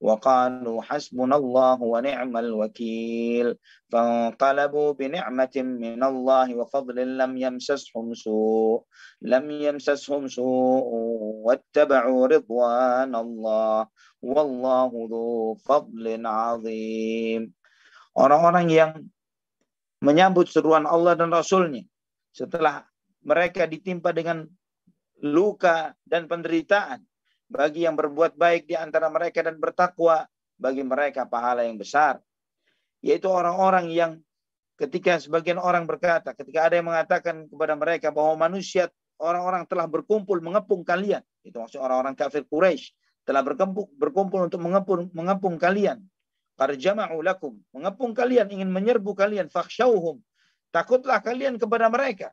وقالوا حسبنا الله ونعم الوكيل فانقلبوا بنعمة من الله وفضل لم يمسسهم سوء لم يمسسهم سوء واتبعوا رضوان الله والله ذو فضل عظيم orang-orang yang menyambut seruan Allah dan Rasulnya setelah mereka ditimpa dengan luka dan penderitaan bagi yang berbuat baik di antara mereka dan bertakwa, bagi mereka pahala yang besar. Yaitu orang-orang yang ketika sebagian orang berkata, ketika ada yang mengatakan kepada mereka bahwa manusia, orang-orang telah berkumpul mengepung kalian. Itu maksud orang-orang kafir Quraisy telah berkumpul, berkumpul untuk mengepung, mengepung kalian. Karjama'u lakum. Mengepung kalian, ingin menyerbu kalian. Fakhshauhum. Takutlah kalian kepada mereka.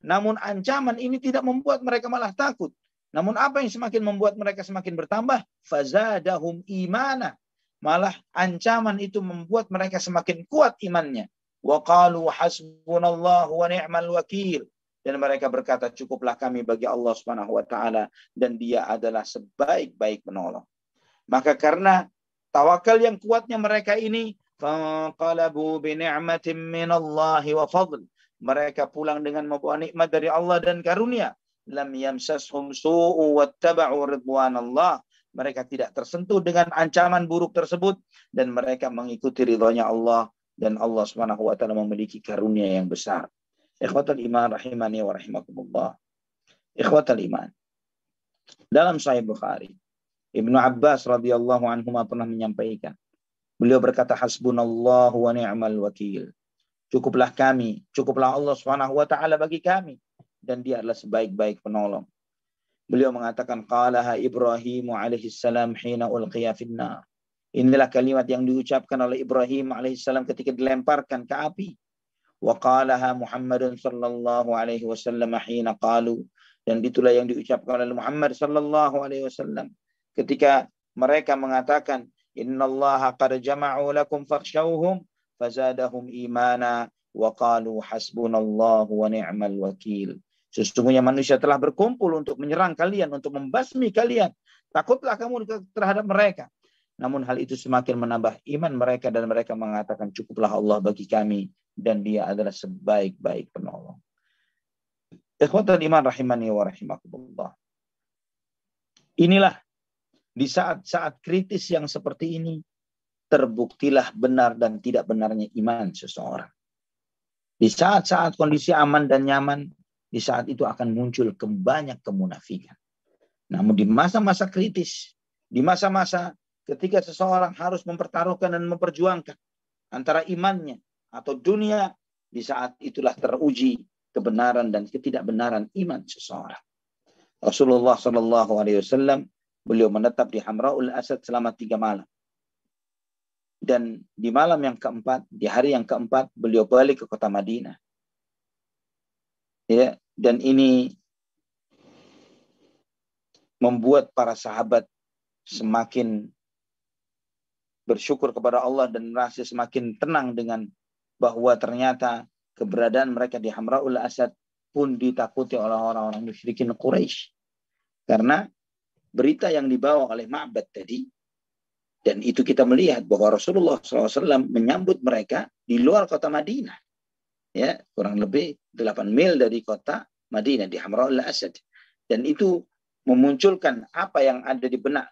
Namun ancaman ini tidak membuat mereka malah takut. Namun apa yang semakin membuat mereka semakin bertambah? Fazadahum imana. Malah ancaman itu membuat mereka semakin kuat imannya. Wa qalu hasbunallahu wa ni'mal wakil. Dan mereka berkata, cukuplah kami bagi Allah Subhanahu wa taala dan dia adalah sebaik-baik penolong. Maka karena tawakal yang kuatnya mereka ini, ni'matin minallahi wa fadl. Mereka pulang dengan membawa nikmat dari Allah dan karunia lam yamsashum su'u wattaba'u ridwanallah mereka tidak tersentuh dengan ancaman buruk tersebut dan mereka mengikuti ridhonya Allah dan Allah Subhanahu wa taala memiliki karunia yang besar. Ikhwatal iman rahimani wa rahimakumullah. Ikhwatal iman. Dalam Sahih Bukhari, Ibnu Abbas radhiyallahu anhu pernah menyampaikan. Beliau berkata hasbunallahu wa ni'mal wakil. Cukuplah kami, cukuplah Allah Subhanahu wa taala bagi kami dan dia adalah sebaik-baik penolong. Beliau mengatakan qalaha Ibrahim alaihi salam hina ulqiya. Inilah kalimat yang diucapkan oleh Ibrahim alaihi salam ketika dilemparkan ke api. Wa qalaha Muhammadun sallallahu alaihi wasallam hina qalu dan itulah yang diucapkan oleh Muhammad sallallahu alaihi wasallam ketika mereka mengatakan innallaha qad jama'u lakum fakhshawhum fazadahum imana wa qalu hasbunallahu wa ni'mal wakil. Sesungguhnya manusia telah berkumpul untuk menyerang kalian, untuk membasmi kalian. Takutlah kamu terhadap mereka. Namun hal itu semakin menambah iman mereka dan mereka mengatakan cukuplah Allah bagi kami dan dia adalah sebaik-baik penolong. Ikhwatul iman rahimani wa rahimakumullah. Inilah di saat-saat kritis yang seperti ini terbuktilah benar dan tidak benarnya iman seseorang. Di saat-saat kondisi aman dan nyaman, di saat itu akan muncul kebanyak kemunafikan. Namun di masa-masa kritis, di masa-masa ketika seseorang harus mempertaruhkan dan memperjuangkan antara imannya atau dunia, di saat itulah teruji kebenaran dan ketidakbenaran iman seseorang. Rasulullah Shallallahu Alaihi Wasallam beliau menetap di Hamraul Asad selama tiga malam. Dan di malam yang keempat, di hari yang keempat, beliau balik ke kota Madinah. Ya, dan ini membuat para sahabat semakin bersyukur kepada Allah dan merasa semakin tenang dengan bahwa ternyata keberadaan mereka di Hamraul Asad pun ditakuti oleh orang-orang musyrikin Quraisy. Karena berita yang dibawa oleh Ma'bad tadi dan itu kita melihat bahwa Rasulullah SAW menyambut mereka di luar kota Madinah. Ya, kurang lebih 8 mil dari kota Madinah di Hamra'ul Asad. Dan itu memunculkan apa yang ada di benak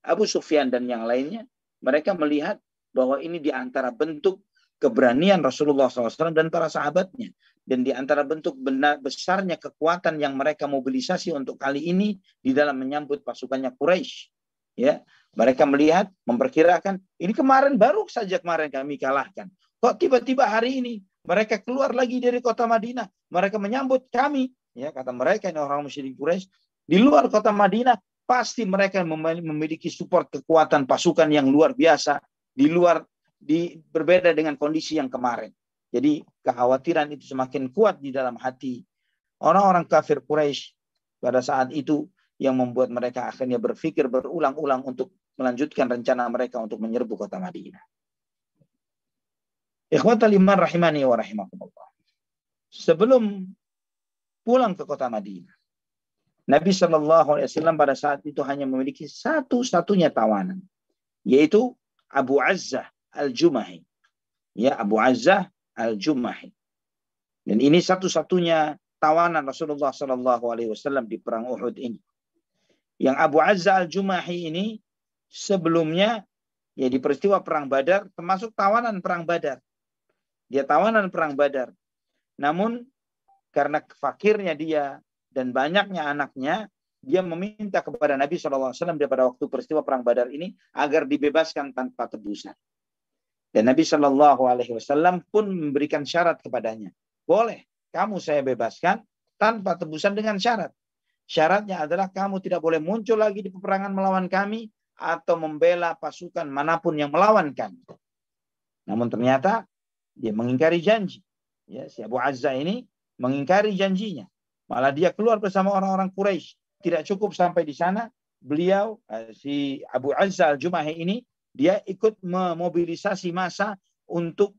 Abu Sufyan dan yang lainnya. Mereka melihat bahwa ini di antara bentuk keberanian Rasulullah SAW dan para sahabatnya. Dan di antara bentuk benar, besarnya kekuatan yang mereka mobilisasi untuk kali ini di dalam menyambut pasukannya Quraisy. Ya, mereka melihat, memperkirakan, ini kemarin baru saja kemarin kami kalahkan. Kok tiba-tiba hari ini mereka keluar lagi dari kota Madinah, mereka menyambut kami, ya kata mereka ini orang musyrik Quraisy di luar kota Madinah pasti mereka memiliki support kekuatan pasukan yang luar biasa di luar di berbeda dengan kondisi yang kemarin. Jadi kekhawatiran itu semakin kuat di dalam hati orang-orang kafir Quraisy pada saat itu yang membuat mereka akhirnya berpikir berulang-ulang untuk melanjutkan rencana mereka untuk menyerbu kota Madinah. Ikhwatal iman rahimani wa rahimakumullah. Sebelum pulang ke kota Madinah, Nabi Shallallahu Alaihi Wasallam pada saat itu hanya memiliki satu-satunya tawanan, yaitu Abu Azzah al-Jumahi. Ya, Abu Azzah al-Jumahi. Dan ini satu-satunya tawanan Rasulullah Shallallahu Alaihi Wasallam di perang Uhud ini. Yang Abu Azzah al-Jumahi ini sebelumnya ya di peristiwa perang Badar termasuk tawanan perang Badar. Dia tawanan perang Badar. Namun karena fakirnya dia dan banyaknya anaknya, dia meminta kepada Nabi SAW pada waktu peristiwa perang Badar ini agar dibebaskan tanpa tebusan. Dan Nabi Shallallahu Alaihi Wasallam pun memberikan syarat kepadanya, boleh kamu saya bebaskan tanpa tebusan dengan syarat. Syaratnya adalah kamu tidak boleh muncul lagi di peperangan melawan kami atau membela pasukan mana pun yang melawan kami. Namun ternyata dia mengingkari janji. Ya, si Abu Azza ini mengingkari janjinya. Malah dia keluar bersama orang-orang Quraisy. Tidak cukup sampai di sana, beliau eh, si Abu Azza al-Jumahi ini dia ikut memobilisasi massa untuk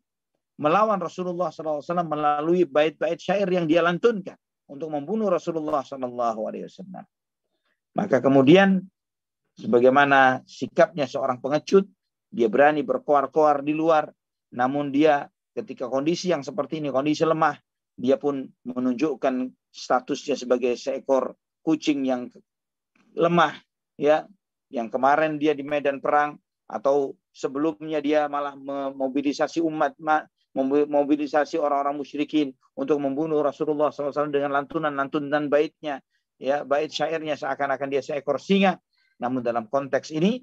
melawan Rasulullah SAW melalui bait-bait syair yang dia lantunkan untuk membunuh Rasulullah SAW. Maka kemudian sebagaimana sikapnya seorang pengecut, dia berani berkoar-koar di luar, namun dia ketika kondisi yang seperti ini, kondisi lemah, dia pun menunjukkan statusnya sebagai seekor kucing yang lemah, ya, yang kemarin dia di medan perang atau sebelumnya dia malah memobilisasi umat memobilisasi orang-orang musyrikin untuk membunuh Rasulullah SAW dengan lantunan-lantunan baitnya, ya bait syairnya seakan-akan dia seekor singa. Namun dalam konteks ini,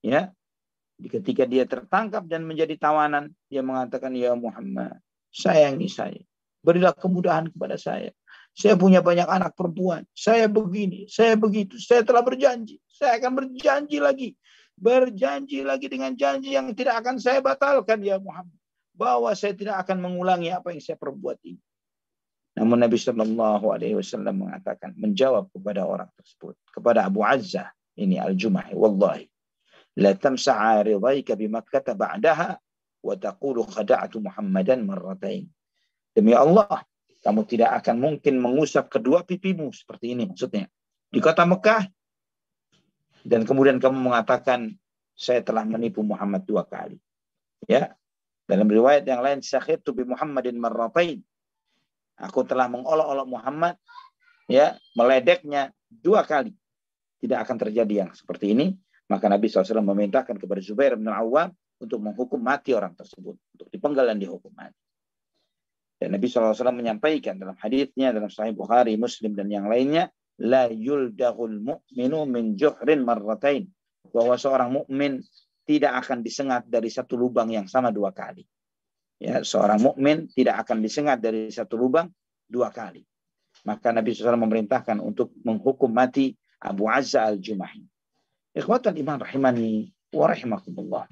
ya ketika dia tertangkap dan menjadi tawanan, dia mengatakan, Ya Muhammad, sayangi saya. Berilah kemudahan kepada saya. Saya punya banyak anak perempuan. Saya begini, saya begitu. Saya telah berjanji. Saya akan berjanji lagi. Berjanji lagi dengan janji yang tidak akan saya batalkan, ya Muhammad bahwa saya tidak akan mengulangi apa yang saya perbuat ini. Namun Nabi Shallallahu Alaihi Wasallam mengatakan menjawab kepada orang tersebut kepada Abu Azzah ini Al Jumahi, wallahi la tamsa'a ridhaika bimakkah ba'daha wa taqulu khada'tu Muhammadan marratain. Demi Allah, kamu tidak akan mungkin mengusap kedua pipimu seperti ini maksudnya di kota Mekah dan kemudian kamu mengatakan saya telah menipu Muhammad dua kali. Ya, dalam riwayat yang lain, syahidu bi Muhammadin marratain. Aku telah mengolok-olok Muhammad, ya, meledeknya dua kali. Tidak akan terjadi yang seperti ini. Maka Nabi SAW memerintahkan kepada Zubair bin Awam untuk menghukum mati orang tersebut. Untuk dipenggal dan dihukum mati. Dan Nabi SAW menyampaikan dalam hadisnya dalam Sahih Bukhari, Muslim dan yang lainnya, la yuldahul mu'minu min juhrin marratain. Bahwa seorang mukmin tidak akan disengat dari satu lubang yang sama dua kali. Ya, seorang mukmin tidak akan disengat dari satu lubang dua kali. Maka Nabi SAW memerintahkan untuk menghukum mati Abu Azza al-Jumahi. Ikhwatan iman rahimani wa rahimakumullah.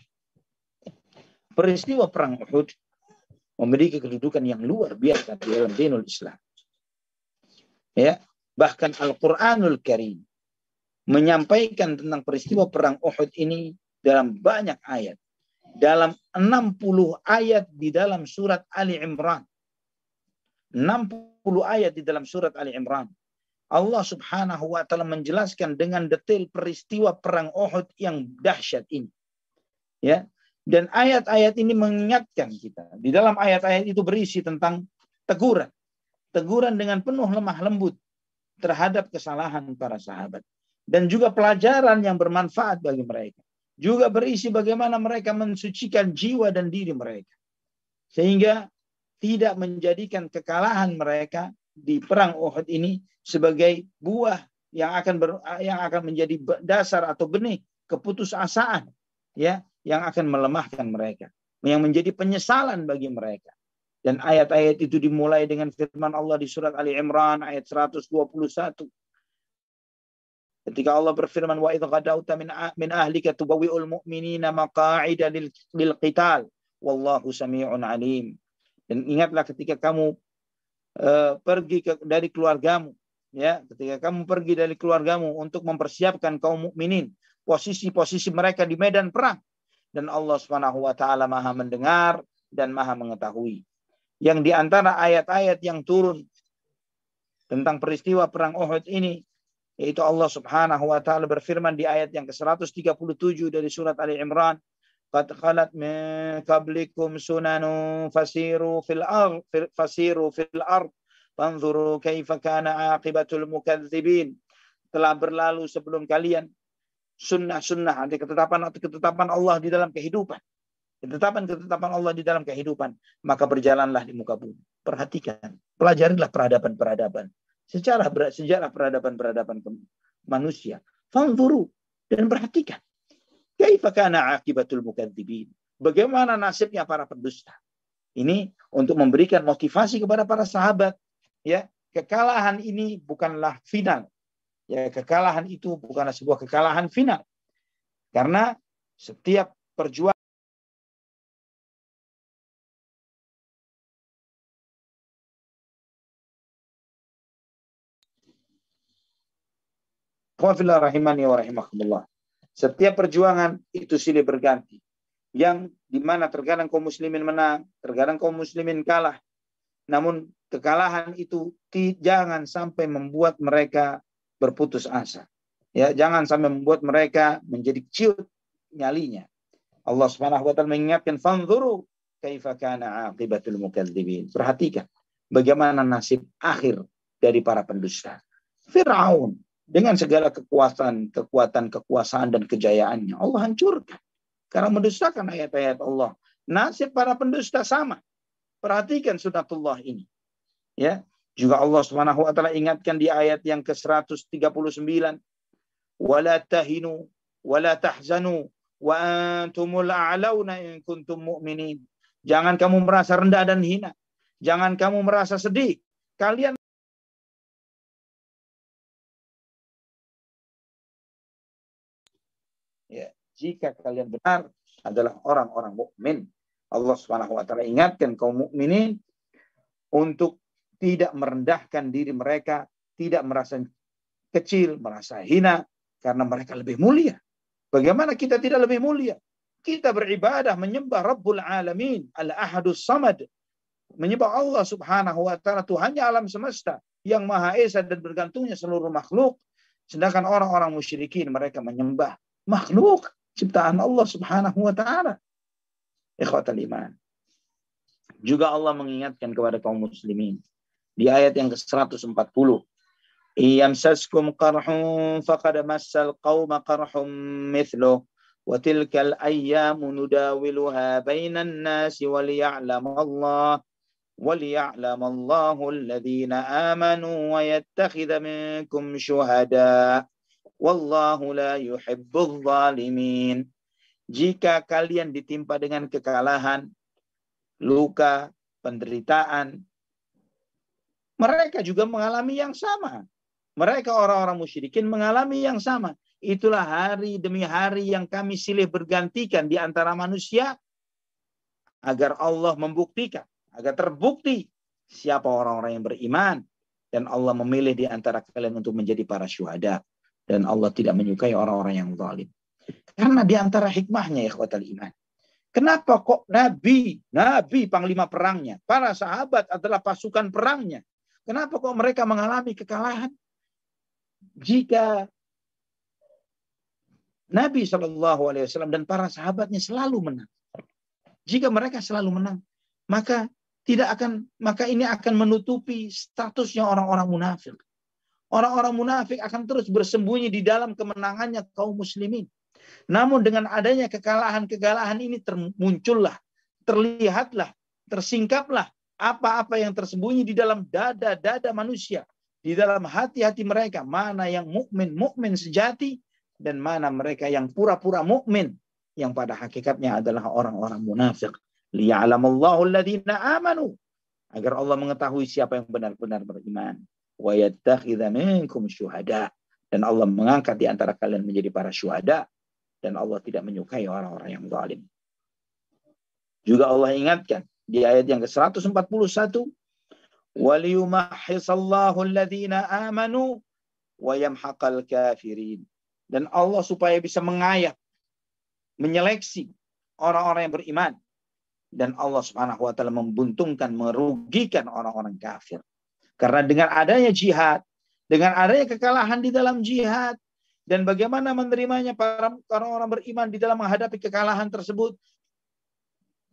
Peristiwa perang Uhud memiliki kedudukan yang luar biasa di dalam dinul Islam. Ya, bahkan Al-Qur'anul Karim menyampaikan tentang peristiwa perang Uhud ini dalam banyak ayat. Dalam 60 ayat di dalam surat Ali Imran. 60 ayat di dalam surat Ali Imran. Allah subhanahu wa ta'ala menjelaskan dengan detail peristiwa perang Uhud yang dahsyat ini. Ya, dan ayat-ayat ini mengingatkan kita. Di dalam ayat-ayat itu berisi tentang teguran. Teguran dengan penuh lemah lembut terhadap kesalahan para sahabat. Dan juga pelajaran yang bermanfaat bagi mereka juga berisi bagaimana mereka mensucikan jiwa dan diri mereka. Sehingga tidak menjadikan kekalahan mereka di perang Uhud ini sebagai buah yang akan ber, yang akan menjadi dasar atau benih keputusasaan ya yang akan melemahkan mereka yang menjadi penyesalan bagi mereka. Dan ayat-ayat itu dimulai dengan firman Allah di surat Ali Imran ayat 121 Ketika Allah berfirman wa idh min min ahlika mu'minina lil, qital. Wallahu samii'un alim. Dan ingatlah ketika kamu pergi ke, dari keluargamu ya, ketika kamu pergi dari keluargamu untuk mempersiapkan kaum mukminin posisi-posisi mereka di medan perang dan Allah Subhanahu wa taala Maha mendengar dan Maha mengetahui. Yang di antara ayat-ayat yang turun tentang peristiwa perang Uhud ini yaitu Allah Subhanahu wa taala berfirman di ayat yang ke-137 dari surat Ali Imran qad khalat min qablikum sunanu fasiru fil ard fasiru fil ard fanzuru kaifa kana aqibatul mukadzibin telah berlalu sebelum kalian sunnah-sunnah ada ketetapan atau ketetapan Allah di dalam kehidupan. Ketetapan-ketetapan Allah di dalam kehidupan. Maka berjalanlah di muka bumi. Perhatikan pelajarilah peradaban-peradaban. Secara sejarah peradaban-peradaban manusia. Fanzuru dan perhatikan. Kaifa kana akibatul mukadzibin? Bagaimana nasibnya para pendusta? Ini untuk memberikan motivasi kepada para sahabat. Ya, kekalahan ini bukanlah final. Ya, kekalahan itu bukanlah sebuah kekalahan final. Karena setiap perjuangan Qafillah rahimani wa rahimakumullah. Setiap perjuangan itu silih berganti. Yang di mana terkadang kaum muslimin menang, terkadang kaum muslimin kalah. Namun kekalahan itu jangan sampai membuat mereka berputus asa. Ya, jangan sampai membuat mereka menjadi ciut nyalinya. Allah Subhanahu wa taala mengingatkan fanzuru kaifa kana aqibatul mukadzibin. Perhatikan bagaimana nasib akhir dari para pendusta. Firaun dengan segala kekuasaan, kekuatan, kekuasaan dan kejayaannya. Allah hancurkan karena mendustakan ayat-ayat Allah. Nasib para pendusta sama. Perhatikan sunatullah ini. Ya, juga Allah Subhanahu wa taala ingatkan di ayat yang ke-139, "Wala tahinu wala tahzanu wa antumul a'launa in kuntum mu'minin." Jangan kamu merasa rendah dan hina. Jangan kamu merasa sedih. Kalian jika kalian benar adalah orang-orang mukmin, Allah Subhanahu wa taala ingatkan kaum mukminin untuk tidak merendahkan diri mereka, tidak merasa kecil, merasa hina karena mereka lebih mulia. Bagaimana kita tidak lebih mulia? Kita beribadah menyembah Rabbul Alamin, Al-Ahadus Samad. Menyembah Allah Subhanahu wa taala Tuhannya alam semesta yang Maha Esa dan bergantungnya seluruh makhluk. Sedangkan orang-orang musyrikin mereka menyembah makhluk ciptaan Allah Subhanahu wa taala. Ikhwatal iman. Juga Allah mengingatkan kepada kaum muslimin di ayat yang ke-140. Iyamsaskum qarhun faqad massal qauma qarhum mithlu wa tilkal ayyamu nudawiluha bainan nasi wa liya'lam Allah wa alladhina amanu wa yattakhidha minkum. Wallahu la yuhibbul zalimin. Jika kalian ditimpa dengan kekalahan, luka, penderitaan, mereka juga mengalami yang sama. Mereka orang-orang musyrikin mengalami yang sama. Itulah hari demi hari yang kami silih bergantikan di antara manusia agar Allah membuktikan, agar terbukti siapa orang-orang yang beriman dan Allah memilih di antara kalian untuk menjadi para syuhada dan Allah tidak menyukai orang-orang yang zalim. Karena di antara hikmahnya ya khawatal iman. Kenapa kok Nabi, Nabi panglima perangnya, para sahabat adalah pasukan perangnya. Kenapa kok mereka mengalami kekalahan? Jika Nabi Shallallahu Alaihi Wasallam dan para sahabatnya selalu menang. Jika mereka selalu menang, maka tidak akan maka ini akan menutupi statusnya orang-orang munafik. Orang-orang munafik akan terus bersembunyi di dalam kemenangannya kaum muslimin. Namun dengan adanya kekalahan-kekalahan ini termuncullah, terlihatlah, tersingkaplah apa-apa yang tersembunyi di dalam dada-dada manusia, di dalam hati-hati mereka, mana yang mukmin mukmin sejati dan mana mereka yang pura-pura mukmin yang pada hakikatnya adalah orang-orang munafik. Liya'lamallahu alladhina amanu agar Allah mengetahui siapa yang benar-benar beriman wa yattakhidha minkum syuhada dan Allah mengangkat di antara kalian menjadi para syuhada dan Allah tidak menyukai orang-orang yang zalim. Juga Allah ingatkan di ayat yang ke-141 waliyumahhisallahu alladhina amanu wa yamhaqal kafirin. Dan Allah supaya bisa mengayat, menyeleksi orang-orang yang beriman dan Allah Subhanahu wa taala membuntungkan, merugikan orang-orang kafir. Karena dengan adanya jihad, dengan adanya kekalahan di dalam jihad, dan bagaimana menerimanya para orang-orang beriman di dalam menghadapi kekalahan tersebut,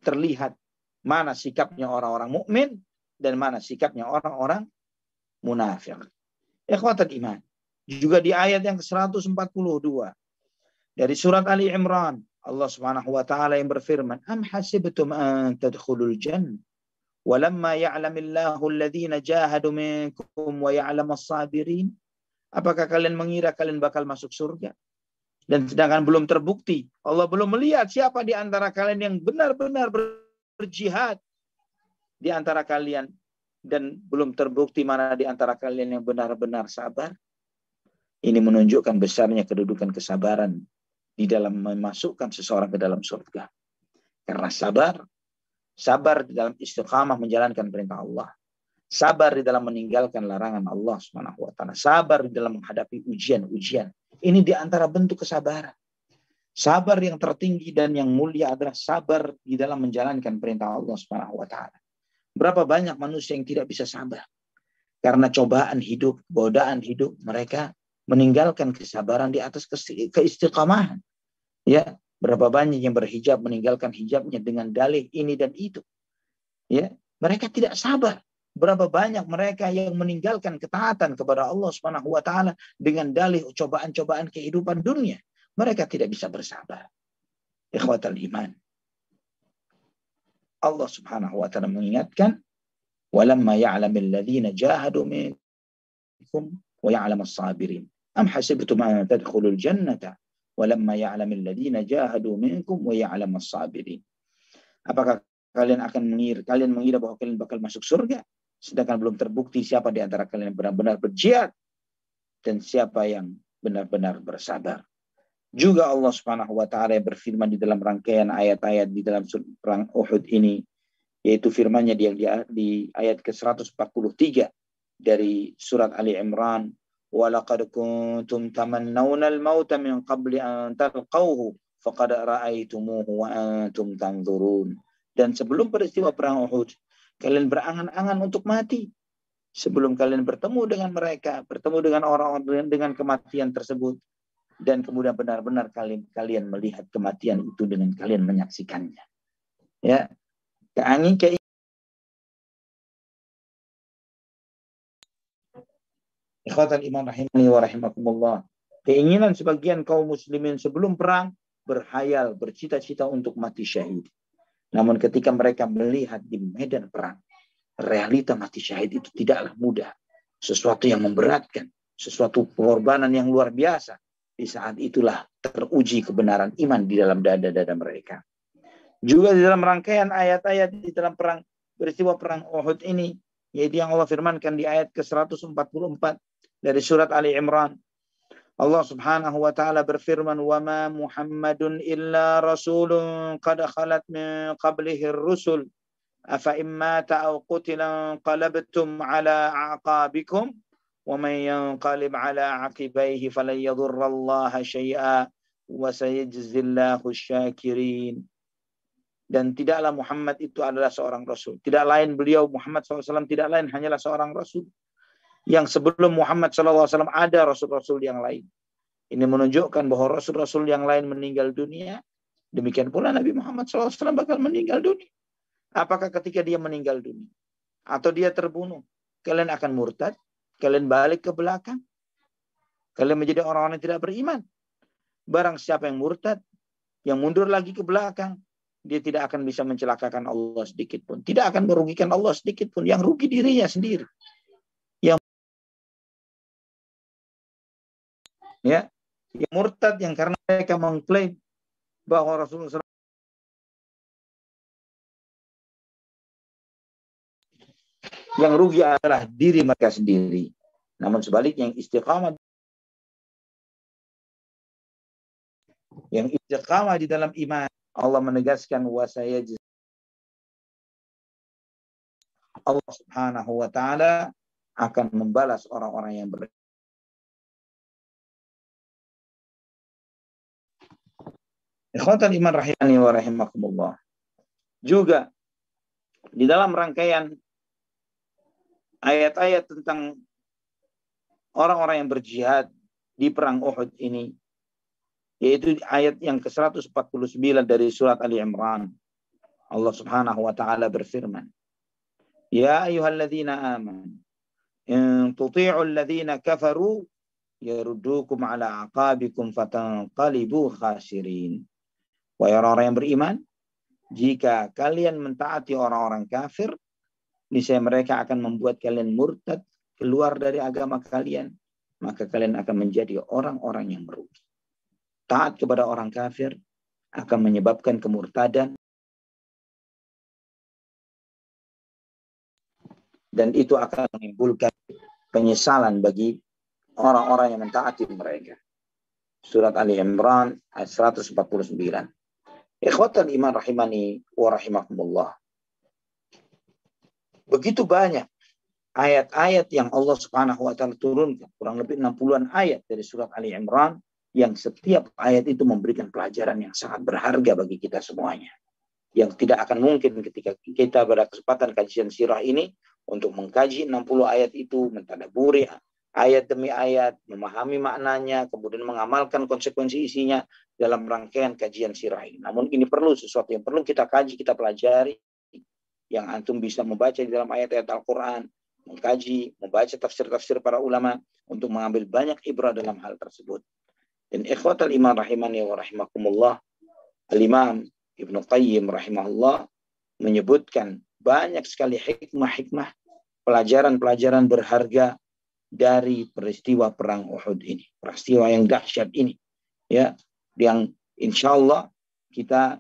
terlihat mana sikapnya orang-orang mukmin dan mana sikapnya orang-orang munafik. Ikhwatat iman. Juga di ayat yang ke-142 dari surat Ali Imran, Allah Subhanahu wa taala yang berfirman, "Am hasibtum an tadkhulul jannah Walamma ya'lamillahu alladhina jahadu minkum wa ya'lamas sabirin. Apakah kalian mengira kalian bakal masuk surga? Dan sedangkan belum terbukti, Allah belum melihat siapa di antara kalian yang benar-benar berjihad di antara kalian dan belum terbukti mana di antara kalian yang benar-benar sabar. Ini menunjukkan besarnya kedudukan kesabaran di dalam memasukkan seseorang ke dalam surga. Karena sabar Sabar di dalam istiqamah menjalankan perintah Allah. Sabar di dalam meninggalkan larangan Allah Subhanahu wa taala. Sabar di dalam menghadapi ujian-ujian. Ini di antara bentuk kesabaran. Sabar yang tertinggi dan yang mulia adalah sabar di dalam menjalankan perintah Allah Subhanahu wa taala. Berapa banyak manusia yang tidak bisa sabar karena cobaan hidup, godaan hidup, mereka meninggalkan kesabaran di atas keistiqamahan. Ya, Berapa banyak yang berhijab meninggalkan hijabnya dengan dalih ini dan itu. Ya, mereka tidak sabar Berapa banyak mereka yang meninggalkan ketaatan kepada Allah Subhanahu wa taala dengan dalih cobaan-cobaan kehidupan dunia. Mereka tidak bisa bersabar. Ikhwatal iman. Allah Subhanahu wa taala mengingatkan, "Walamma ya'lamil ladzina jahadu minkum wa ya'lamas sabirin." Am hasibtum an tadkhulul jannata ladzina jahadu. Apakah kalian akan mengira kalian mengira bahwa kalian bakal masuk surga sedangkan belum terbukti siapa di antara kalian yang benar-benar berjihad dan siapa yang benar-benar bersabar. Juga Allah Subhanahu wa taala berfirman di dalam rangkaian ayat-ayat di dalam perang Uhud ini yaitu firman-Nya di, di ayat ke-143 dari surat Ali Imran walaqad kuntum tamannawna al-mauta min qabli an talqawhu faqad ra'aitumuhu wa. Dan sebelum peristiwa perang Uhud, kalian berangan-angan untuk mati. Sebelum kalian bertemu dengan mereka, bertemu dengan orang-orang dengan kematian tersebut, dan kemudian benar-benar kalian kalian melihat kematian itu dengan kalian menyaksikannya. Ya, keangin Ikhwatan iman rahimani wa rahimakumullah. Keinginan sebagian kaum muslimin sebelum perang berhayal, bercita-cita untuk mati syahid. Namun ketika mereka melihat di medan perang, realita mati syahid itu tidaklah mudah. Sesuatu yang memberatkan, sesuatu pengorbanan yang luar biasa. Di saat itulah teruji kebenaran iman di dalam dada-dada mereka. Juga di dalam rangkaian ayat-ayat di dalam perang peristiwa perang Uhud ini, yaitu yang Allah firmankan di ayat ke-144, dari surat Ali Imran. Allah Subhanahu wa taala berfirman, "Wa ma Muhammadun illa rasulun qad khalat min qablihi ar-rusul afa imma aw qutila qalabtum ala aqabikum wa man yanqalib ala aqibaihi falan yadurra Allah syai'a wa sayajzillahu syakirin." Dan tidaklah Muhammad itu adalah seorang rasul. Tidak lain beliau Muhammad SAW tidak lain hanyalah seorang rasul yang sebelum Muhammad SAW ada rasul-rasul yang lain. Ini menunjukkan bahwa rasul-rasul yang lain meninggal dunia. Demikian pula Nabi Muhammad SAW bakal meninggal dunia. Apakah ketika dia meninggal dunia atau dia terbunuh, kalian akan murtad? Kalian balik ke belakang? Kalian menjadi orang-orang yang tidak beriman? Barang siapa yang murtad, yang mundur lagi ke belakang, dia tidak akan bisa mencelakakan Allah sedikit pun. Tidak akan merugikan Allah sedikit pun. Yang rugi dirinya sendiri. ya yang murtad yang karena mereka mengklaim bahwa Rasulullah yang rugi adalah diri mereka sendiri. Namun sebaliknya yang istiqamah yang istiqamah di dalam iman Allah menegaskan wasaya Allah Subhanahu wa taala akan membalas orang-orang yang ber Ikhwatan iman rahimani wa rahimakumullah. Juga di dalam rangkaian ayat-ayat tentang orang-orang yang berjihad di perang Uhud ini yaitu ayat yang ke-149 dari surat Ali Imran. Allah Subhanahu wa taala berfirman, "Ya ayyuhalladzina amanu in tuti'u alladzina kafaru yaruddukum ala aqabikum fatanqalibu khasirin." Wahai orang-orang yang beriman, jika kalian mentaati orang-orang kafir, niscaya mereka akan membuat kalian murtad, keluar dari agama kalian, maka kalian akan menjadi orang-orang yang merugi. Taat kepada orang kafir akan menyebabkan kemurtadan dan itu akan menimbulkan penyesalan bagi orang-orang yang mentaati mereka. Surat Ali Imran ayat 149. Ikhwatan iman rahimani wa rahimakumullah. Begitu banyak ayat-ayat yang Allah Subhanahu wa taala turunkan, kurang lebih 60-an ayat dari surat Ali Imran yang setiap ayat itu memberikan pelajaran yang sangat berharga bagi kita semuanya. Yang tidak akan mungkin ketika kita pada kesempatan kajian sirah ini untuk mengkaji 60 ayat itu, mentadaburi ayat demi ayat, memahami maknanya, kemudian mengamalkan konsekuensi isinya dalam rangkaian kajian sirah ini. Namun ini perlu sesuatu yang perlu kita kaji, kita pelajari yang antum bisa membaca di dalam ayat-ayat Al-Quran, mengkaji, membaca tafsir-tafsir para ulama untuk mengambil banyak ibrah dalam hal tersebut. Dan ikhwatal iman rahimani wa rahimakumullah, Al-Imam Ibnu Qayyim rahimahullah menyebutkan banyak sekali hikmah-hikmah pelajaran-pelajaran berharga dari peristiwa perang Uhud ini, peristiwa yang dahsyat ini, ya, yang insya Allah kita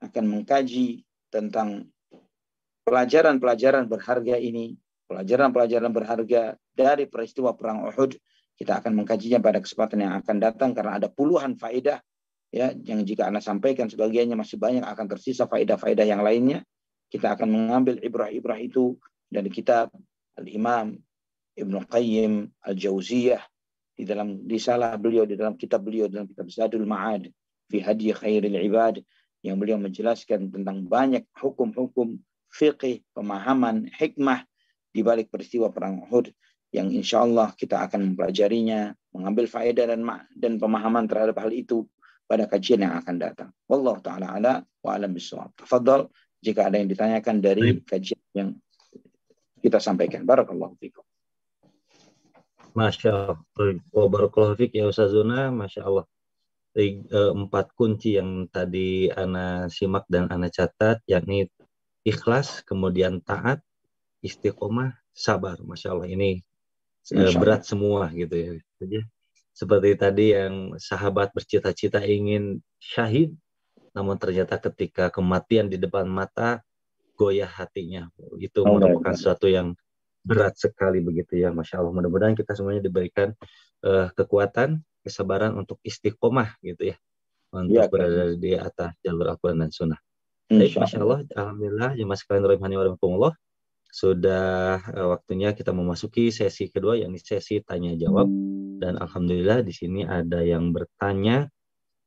akan mengkaji tentang pelajaran-pelajaran berharga ini, pelajaran-pelajaran berharga dari peristiwa perang Uhud. Kita akan mengkajinya pada kesempatan yang akan datang karena ada puluhan faedah ya yang jika Anda sampaikan sebagiannya masih banyak akan tersisa faedah-faedah yang lainnya. Kita akan mengambil ibrah-ibrah itu dari kitab Al-Imam Ibnu Qayyim Al-Jauziyah di dalam risalah beliau di dalam kitab beliau dalam kitab Zadul Ma'ad fi Hadi Khairil Ibad yang beliau menjelaskan tentang banyak hukum-hukum fikih, pemahaman, hikmah di balik peristiwa perang Uhud yang insya Allah kita akan mempelajarinya, mengambil faedah dan dan pemahaman terhadap hal itu pada kajian yang akan datang. Wallahu taala ala wa alam bisawab. Tafadhal jika ada yang ditanyakan dari kajian yang kita sampaikan. Barakallahu fikum. Masya Allah. Barakallahu fikum ya Ustazuna. Masya Allah. Eh, empat kunci yang tadi Ana simak dan Ana catat, yakni ikhlas, kemudian taat, istiqomah, sabar. Masya Allah ini uh, berat semua gitu ya. Seperti tadi yang sahabat bercita-cita ingin syahid, namun ternyata ketika kematian di depan mata goyah hatinya. Itu oh, merupakan sesuatu yang berat sekali begitu ya, masya Allah. Mudah-mudahan kita semuanya diberikan uh, kekuatan, kesabaran untuk istiqomah gitu ya, untuk ya, berada di atas jalur Al-Quran dan Sunnah. Baik, masya Allah, alhamdulillah, jemaah sekalian rahimani warahmatullah. Sudah uh, waktunya kita memasuki sesi kedua, yakni sesi tanya jawab. Dan alhamdulillah di sini ada yang bertanya,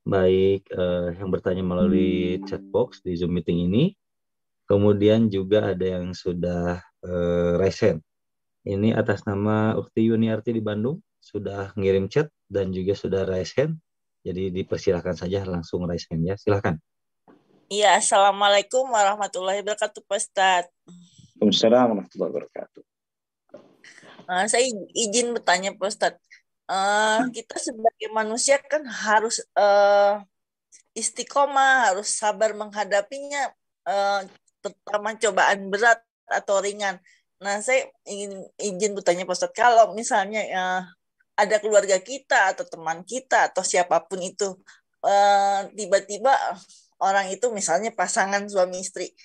baik uh, yang bertanya melalui chat box di Zoom meeting ini, kemudian juga ada yang sudah uh, resen. Ini atas nama Ukti Yuniarti di Bandung, sudah ngirim chat dan juga sudah raise. Jadi dipersilahkan saja langsung raise ya. Silahkan. Iya, Assalamualaikum warahmatullahi wabarakatuh Pak Ustadz. Waalaikumsalam warahmatullahi wabarakatuh. Uh, saya izin bertanya Pak Ustadz. Uh, kita sebagai manusia kan harus uh, istiqomah, harus sabar menghadapinya, uh, terutama cobaan berat atau ringan. Nah, saya ingin izin bertanya Pak Ustadz, kalau misalnya uh, ada keluarga kita atau teman kita atau siapa pun itu, tiba-tiba uh, orang itu misalnya pasangan suami istri,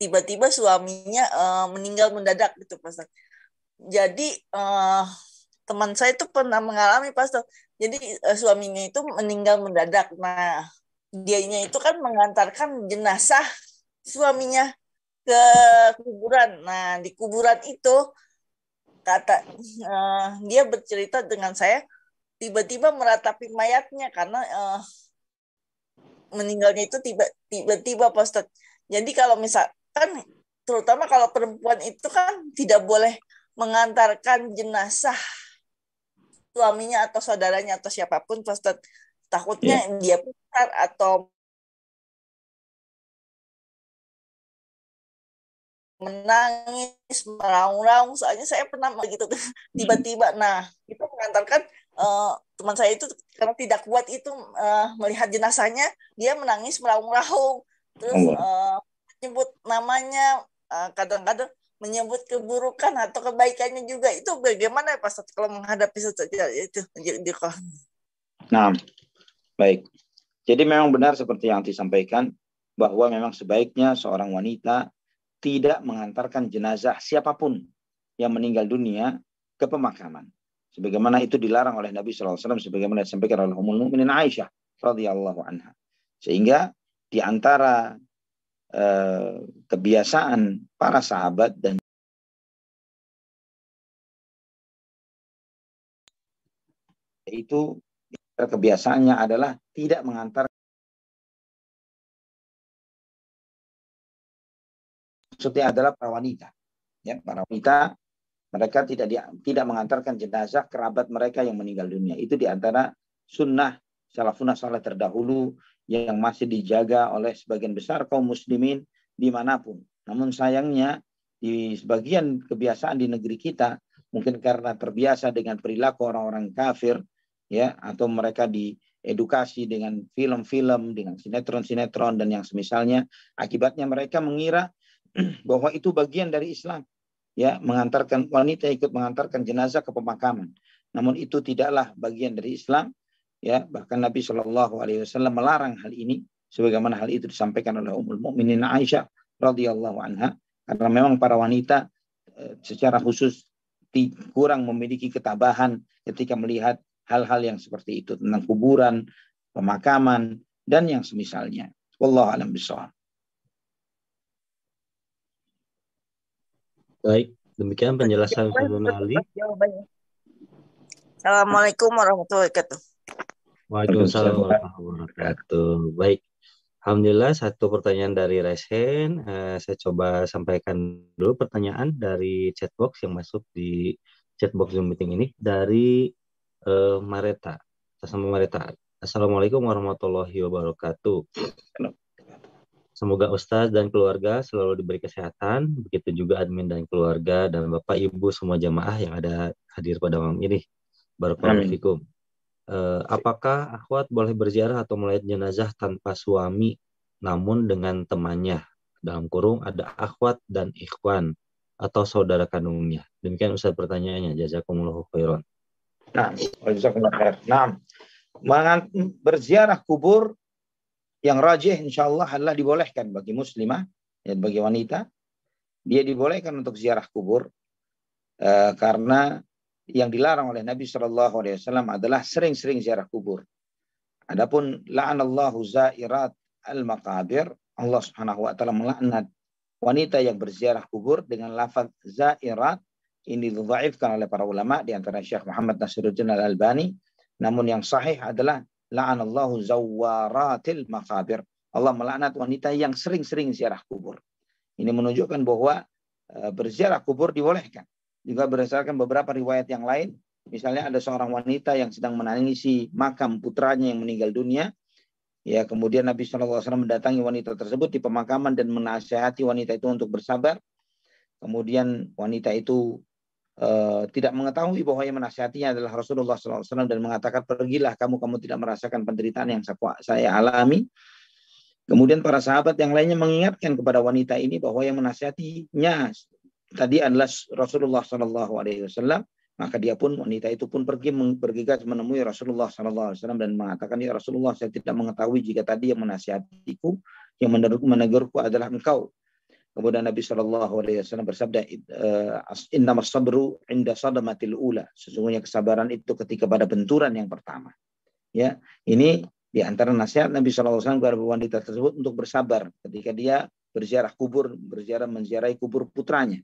tiba-tiba suaminya uh, meninggal mendadak gitu Pastor. Jadi uh, teman saya itu pernah mengalami Pastor. Jadi uh, suaminya itu meninggal mendadak. Nah, dianya itu kan mengantarkan jenazah suaminya ke kuburan. Nah, di kuburan itu kata uh, dia bercerita dengan saya tiba-tiba meratapi mayatnya karena uh, meninggalnya itu tiba tiba-tiba Pastor. Jadi kalau misal kan terutama kalau perempuan itu kan tidak boleh mengantarkan jenazah suaminya atau saudaranya atau siapa pun Ustaz takutnya yeah. dia putar atau menangis meraung-raung. Soalnya saya pernah begitu tiba-tiba. Nah itu mengantarkan uh, teman saya itu karena tidak kuat itu uh, melihat jenazahnya dia menangis meraung-raung. Terus uh, menyebut namanya eh, kadang-kadang menyebut keburukan atau kebaikannya juga itu bagaimana ya Pak kalau menghadapi itu di Nah, baik. Jadi memang benar seperti yang disampaikan bahwa memang sebaiknya seorang wanita tidak mengantarkan jenazah siapa pun yang meninggal dunia ke pemakaman. Sebagaimana itu dilarang oleh Nabi SAW, sebagaimana disampaikan oleh Ummul Mukminin Aisyah radhiyallahu anha. Sehingga di antara Eh, kebiasaan para sahabat dan itu kebiasaannya adalah tidak mengantar maksudnya adalah para wanita. Ya para wanita mereka tidak di, tidak mengantarkan jenazah kerabat mereka yang meninggal dunia. Itu di antara sunnah salafun saleh terdahulu yang masih dijaga oleh sebagian besar kaum muslimin di mana pun. Namun sayangnya di sebagian kebiasaan di negeri kita mungkin karena terbiasa dengan perilaku orang-orang kafir ya atau mereka diedukasi dengan film-film dengan sinetron-sinetron dan yang semisalnya akibatnya mereka mengira bahwa itu bagian dari Islam ya mengantarkan wanita ikut mengantarkan jenazah ke pemakaman namun itu tidaklah bagian dari Islam ya bahkan Nabi Shallallahu Alaihi Wasallam melarang hal ini sebagaimana hal itu disampaikan oleh Ummul Mukminin Aisyah radhiyallahu anha karena memang para wanita eh, secara khusus kurang memiliki ketabahan ketika melihat hal-hal yang seperti itu tentang kuburan, pemakaman dan yang semisalnya. Wallahu alam bisawab. Baik, demikian penjelasan Ibu Ali. Assalamualaikum warahmatullahi wabarakatuh. Waalaikumsalam warahmatullahi wabarakatuh. Baik, Alhamdulillah satu pertanyaan dari Resen. Uh, saya coba sampaikan dulu pertanyaan dari chatbox yang masuk di chatbox Zoom meeting ini dari uh, Mareta. Sama Mareta. Assalamualaikum warahmatullahi wabarakatuh. Semoga Ustadz dan keluarga selalu diberi kesehatan, begitu juga admin dan keluarga dan Bapak Ibu semua jamaah yang ada hadir pada malam ini. Barakallahu eh, apakah akhwat boleh berziarah atau melihat jenazah tanpa suami namun dengan temannya? Dalam kurung ada akhwat dan ikhwan atau saudara kandungnya? Demikian Ustaz pertanyaannya. Jazakumullahu khairan. Nah nah berziarah kubur yang rajih insyaallah adalah dibolehkan bagi muslimah ya bagi wanita. Dia dibolehkan untuk ziarah kubur uh, karena yang dilarang oleh Nabi Shallallahu Alaihi Wasallam adalah sering-sering ziarah kubur. Adapun la'anallahu zairat al-maqabir, Allah Subhanahu wa taala melaknat wanita yang berziarah kubur dengan lafaz zairat ini didhaifkan oleh para ulama di antara Syekh Muhammad Nasiruddin Al-Albani. Namun yang sahih adalah la'anallahu zawaratil maqabir. Allah melaknat wanita yang sering-sering ziarah kubur. Ini menunjukkan bahwa eh, berziarah kubur dibolehkan. Juga berdasarkan beberapa riwayat yang lain, misalnya ada seorang wanita yang sedang menangisi makam putranya yang meninggal dunia, ya kemudian Nabi SAW mendatangi wanita tersebut di pemakaman dan menasehati wanita itu untuk bersabar. Kemudian wanita itu uh, tidak mengetahui bahwa yang menasehatinya adalah Rasulullah SAW dan mengatakan pergilah kamu kamu tidak merasakan penderitaan yang saya alami. Kemudian para sahabat yang lainnya mengingatkan kepada wanita ini bahwa yang menasihatinya tadi adalah Rasulullah Shallallahu Alaihi Wasallam maka dia pun wanita itu pun pergi bergegas menemui Rasulullah Shallallahu Alaihi Wasallam dan mengatakan ya Rasulullah saya tidak mengetahui jika tadi yang menasihatiku yang menegurku adalah engkau. Kemudian Nabi Shallallahu Alaihi Wasallam bersabda eh, Inna sabru inda sadamatil ula. Sesungguhnya kesabaran itu ketika pada benturan yang pertama. Ya ini di antara nasihat Nabi Shallallahu Alaihi Wasallam kepada wanita tersebut untuk bersabar ketika dia berziarah kubur berziarah menziarahi kubur putranya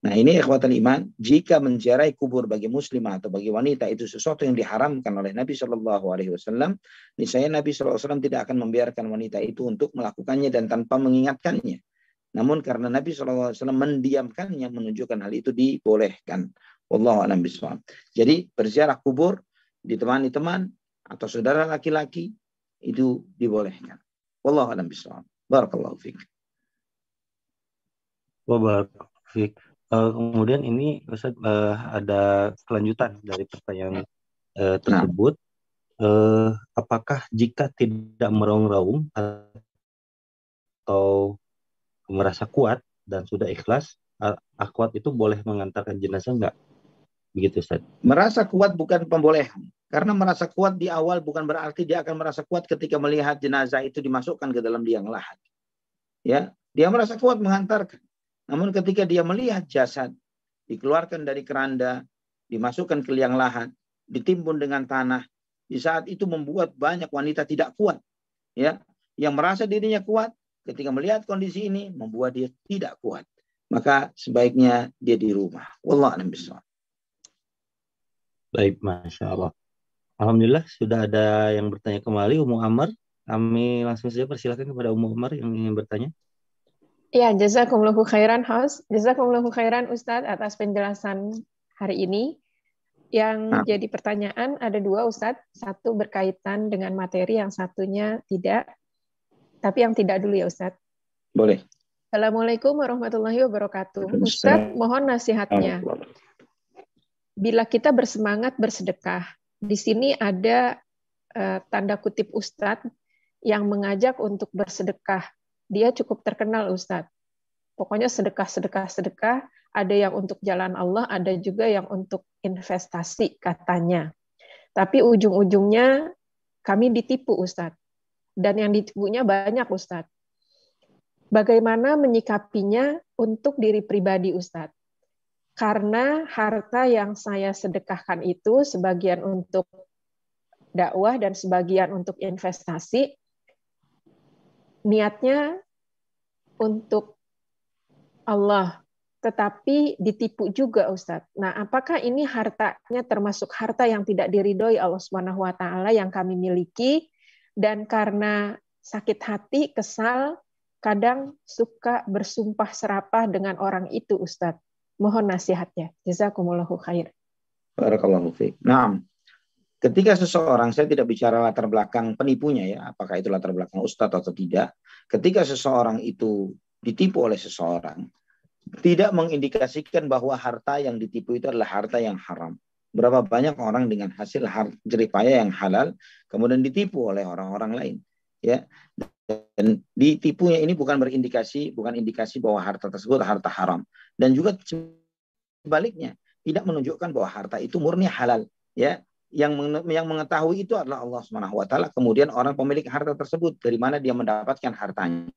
Nah ini ikhwatal iman, jika menziarahi kubur bagi muslimah atau bagi wanita itu sesuatu yang diharamkan oleh Nabi Shallallahu Alaihi Wasallam, niscaya Nabi Wasallam tidak akan membiarkan wanita itu untuk melakukannya dan tanpa mengingatkannya. Namun karena Nabi Shallallahu Alaihi Wasallam mendiamkannya menunjukkan hal itu dibolehkan. Wallahu a'lam bishawab. Jadi berziarah kubur ditemani teman atau saudara laki-laki itu dibolehkan. Wallahu a'lam bishawab. Barakallahu fiik. Wabarakatuh. Uh, kemudian ini Ustaz uh, ada kelanjutan dari pertanyaan uh, tersebut. Uh, apakah jika tidak merongrong atau merasa kuat dan sudah ikhlas, akhwat itu boleh mengantarkan jenazah enggak? Begitu Ustaz. Merasa kuat bukan pembolehan. Karena merasa kuat di awal bukan berarti dia akan merasa kuat ketika melihat jenazah itu dimasukkan ke dalam liang lahat. Ya, dia merasa kuat mengantarkan. Namun ketika dia melihat jasad dikeluarkan dari keranda, dimasukkan ke liang lahat, ditimbun dengan tanah, di saat itu membuat banyak wanita tidak kuat. Ya, yang merasa dirinya kuat ketika melihat kondisi ini membuat dia tidak kuat. Maka sebaiknya dia di rumah. Wallah a'lam Baik, masya Allah. Alhamdulillah sudah ada yang bertanya kembali, Umu Amar. Kami langsung saja persilakan kepada Umu Amar yang ingin bertanya. Ya, jazakumullahu khairan host. Jazakumullahu khairan Ustadz atas penjelasan hari ini. Yang nah. jadi pertanyaan ada dua Ustadz. Satu berkaitan dengan materi, yang satunya tidak. Tapi yang tidak dulu ya Ustadz. Boleh. Assalamualaikum warahmatullahi wabarakatuh. Ustadz, mohon nasihatnya. Bila kita bersemangat bersedekah, di sini ada uh, tanda kutip Ustadz yang mengajak untuk bersedekah. Dia cukup terkenal Ustadz. Pokoknya sedekah, sedekah, sedekah. Ada yang untuk jalan Allah, ada juga yang untuk investasi katanya. Tapi ujung-ujungnya kami ditipu Ustadz. Dan yang ditipunya banyak Ustadz. Bagaimana menyikapinya untuk diri pribadi Ustadz? Karena harta yang saya sedekahkan itu sebagian untuk dakwah dan sebagian untuk investasi, niatnya untuk Allah tetapi ditipu juga Ustadz. Nah, apakah ini hartanya termasuk harta yang tidak diridhoi Allah Subhanahu wa taala yang kami miliki dan karena sakit hati, kesal, kadang suka bersumpah serapah dengan orang itu Ustadz. Mohon nasihatnya. Jazakumullahu khair. Barakallahu fiik. Nah, ketika seseorang saya tidak bicara latar belakang penipunya ya, apakah itu latar belakang ustadz atau tidak. Ketika seseorang itu ditipu oleh seseorang, tidak mengindikasikan bahwa harta yang ditipu itu adalah harta yang haram. Berapa banyak orang dengan hasil jeripaya yang halal kemudian ditipu oleh orang-orang lain, ya. Dan ditipunya ini bukan berindikasi, bukan indikasi bahwa harta tersebut harta haram. Dan juga sebaliknya, tidak menunjukkan bahwa harta itu murni halal, ya. Yang yang mengetahui itu adalah Allah Subhanahu wa taala. Kemudian orang pemilik harta tersebut dari mana dia mendapatkan hartanya?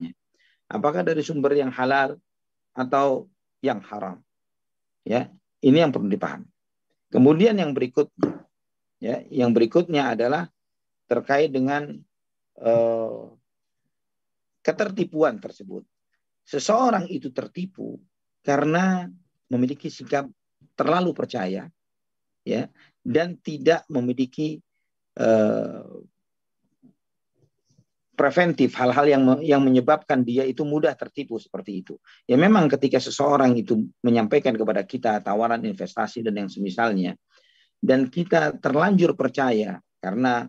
Apakah dari sumber yang halal atau yang haram. Ya, ini yang perlu dipahami. Kemudian yang berikutnya, ya, yang berikutnya adalah terkait dengan uh, ketertipuan tersebut. Seseorang itu tertipu karena memiliki sikap terlalu percaya, ya, dan tidak memiliki uh, preventif hal-hal yang yang menyebabkan dia itu mudah tertipu seperti itu. Ya memang ketika seseorang itu menyampaikan kepada kita tawaran investasi dan yang semisalnya dan kita terlanjur percaya karena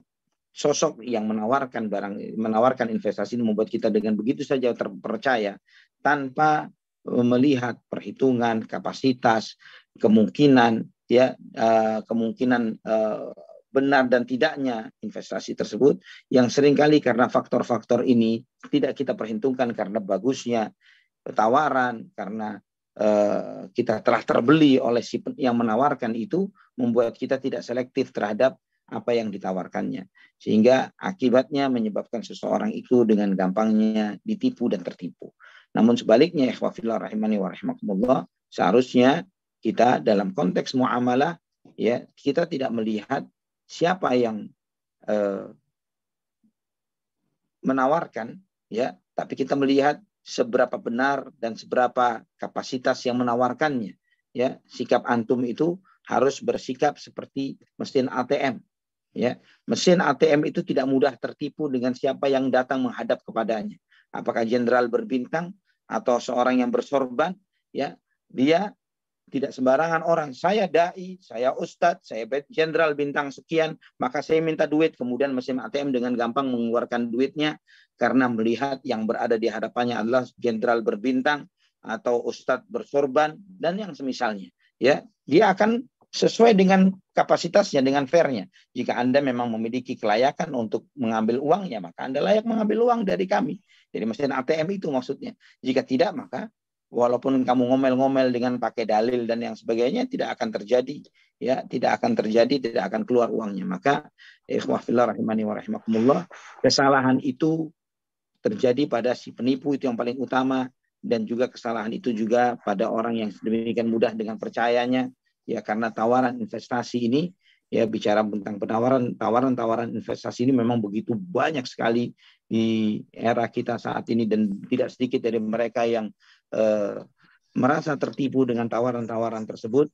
sosok yang menawarkan barang menawarkan investasi ini membuat kita dengan begitu saja terpercaya tanpa melihat perhitungan kapasitas kemungkinan ya uh, kemungkinan uh, benar dan tidaknya investasi tersebut yang sering kali karena faktor-faktor ini tidak kita perhitungkan karena bagusnya tawaran karena uh, kita telah terbeli oleh si yang menawarkan itu membuat kita tidak selektif terhadap apa yang ditawarkannya sehingga akibatnya menyebabkan seseorang itu dengan gampangnya ditipu dan tertipu. Namun sebaliknya ikhwafillah rahimani wa rahimakumullah seharusnya kita dalam konteks muamalah ya kita tidak melihat siapa yang uh, menawarkan ya tapi kita melihat seberapa benar dan seberapa kapasitas yang menawarkannya ya. Sikap antum itu harus bersikap seperti mesin ATM ya. Mesin ATM itu tidak mudah tertipu dengan siapa yang datang menghadap kepadanya. Apakah jenderal berbintang atau seorang yang bersorban ya dia tidak sembarangan orang. Saya dai, saya ustadz, saya jenderal bintang sekian, maka saya minta duit. Kemudian mesin ATM dengan gampang mengeluarkan duitnya karena melihat yang berada di hadapannya adalah jenderal berbintang atau ustadz bersorban dan yang semisalnya. Ya, dia akan sesuai dengan kapasitasnya, dengan fairnya. Jika Anda memang memiliki kelayakan untuk mengambil uangnya, maka Anda layak mengambil uang dari kami. Jadi mesin ATM itu maksudnya. Jika tidak, maka walaupun kamu ngomel-ngomel dengan pakai dalil dan yang sebagainya tidak akan terjadi ya. Tidak akan terjadi tidak akan keluar uangnya. Maka ikhwah fillah rahimani wa rahimakumullah kesalahan itu terjadi pada si penipu itu yang paling utama dan juga kesalahan itu juga pada orang yang sedemikian mudah dengan percayanya ya. Karena tawaran investasi ini ya bicara tentang penawaran tawaran-tawaran investasi ini memang begitu banyak sekali di era kita saat ini dan tidak sedikit dari mereka yang eh, merasa tertipu dengan tawaran-tawaran tersebut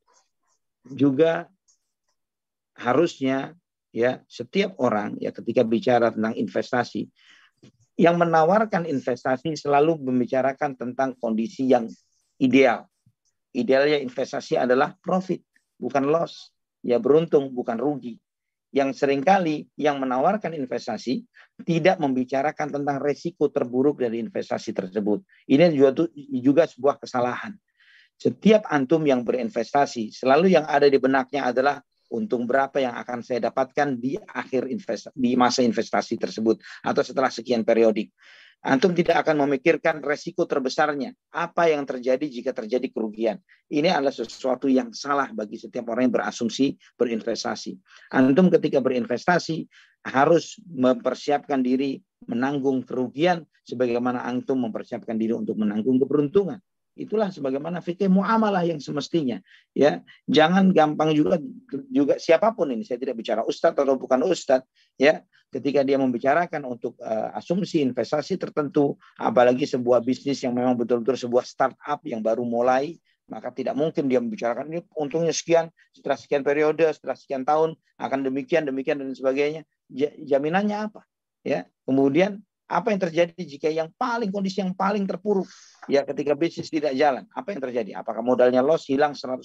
juga harusnya ya setiap orang ya ketika bicara tentang investasi yang menawarkan investasi selalu membicarakan tentang kondisi yang ideal. Idealnya investasi adalah profit, bukan loss ya beruntung bukan rugi. Yang sering kali yang menawarkan investasi tidak membicarakan tentang resiko terburuk dari investasi tersebut. Ini juga, juga sebuah kesalahan. Setiap antum yang berinvestasi, selalu yang ada di benaknya adalah untung berapa yang akan saya dapatkan di akhir investasi, di masa investasi tersebut atau setelah sekian periodik. Antum tidak akan memikirkan resiko terbesarnya. Apa yang terjadi jika terjadi kerugian. Ini adalah sesuatu yang salah bagi setiap orang yang berasumsi berinvestasi. Antum ketika berinvestasi harus mempersiapkan diri menanggung kerugian sebagaimana antum mempersiapkan diri untuk menanggung keberuntungan. Itulah sebagaimana fikih muamalah yang semestinya. Ya, jangan gampang juga juga siapa pun ini. Saya tidak bicara ustadz atau bukan ustadz. Ya, ketika dia membicarakan untuk uh, asumsi investasi tertentu, apalagi sebuah bisnis yang memang betul-betul sebuah startup yang baru mulai, maka tidak mungkin dia membicarakan ini untungnya sekian setelah sekian periode, setelah sekian tahun akan demikian, demikian dan sebagainya. Jaminannya apa? Ya, kemudian apa yang terjadi jika yang paling kondisi yang paling terpuruk ya ketika bisnis tidak jalan? Apa yang terjadi? Apakah modalnya loss hilang 100%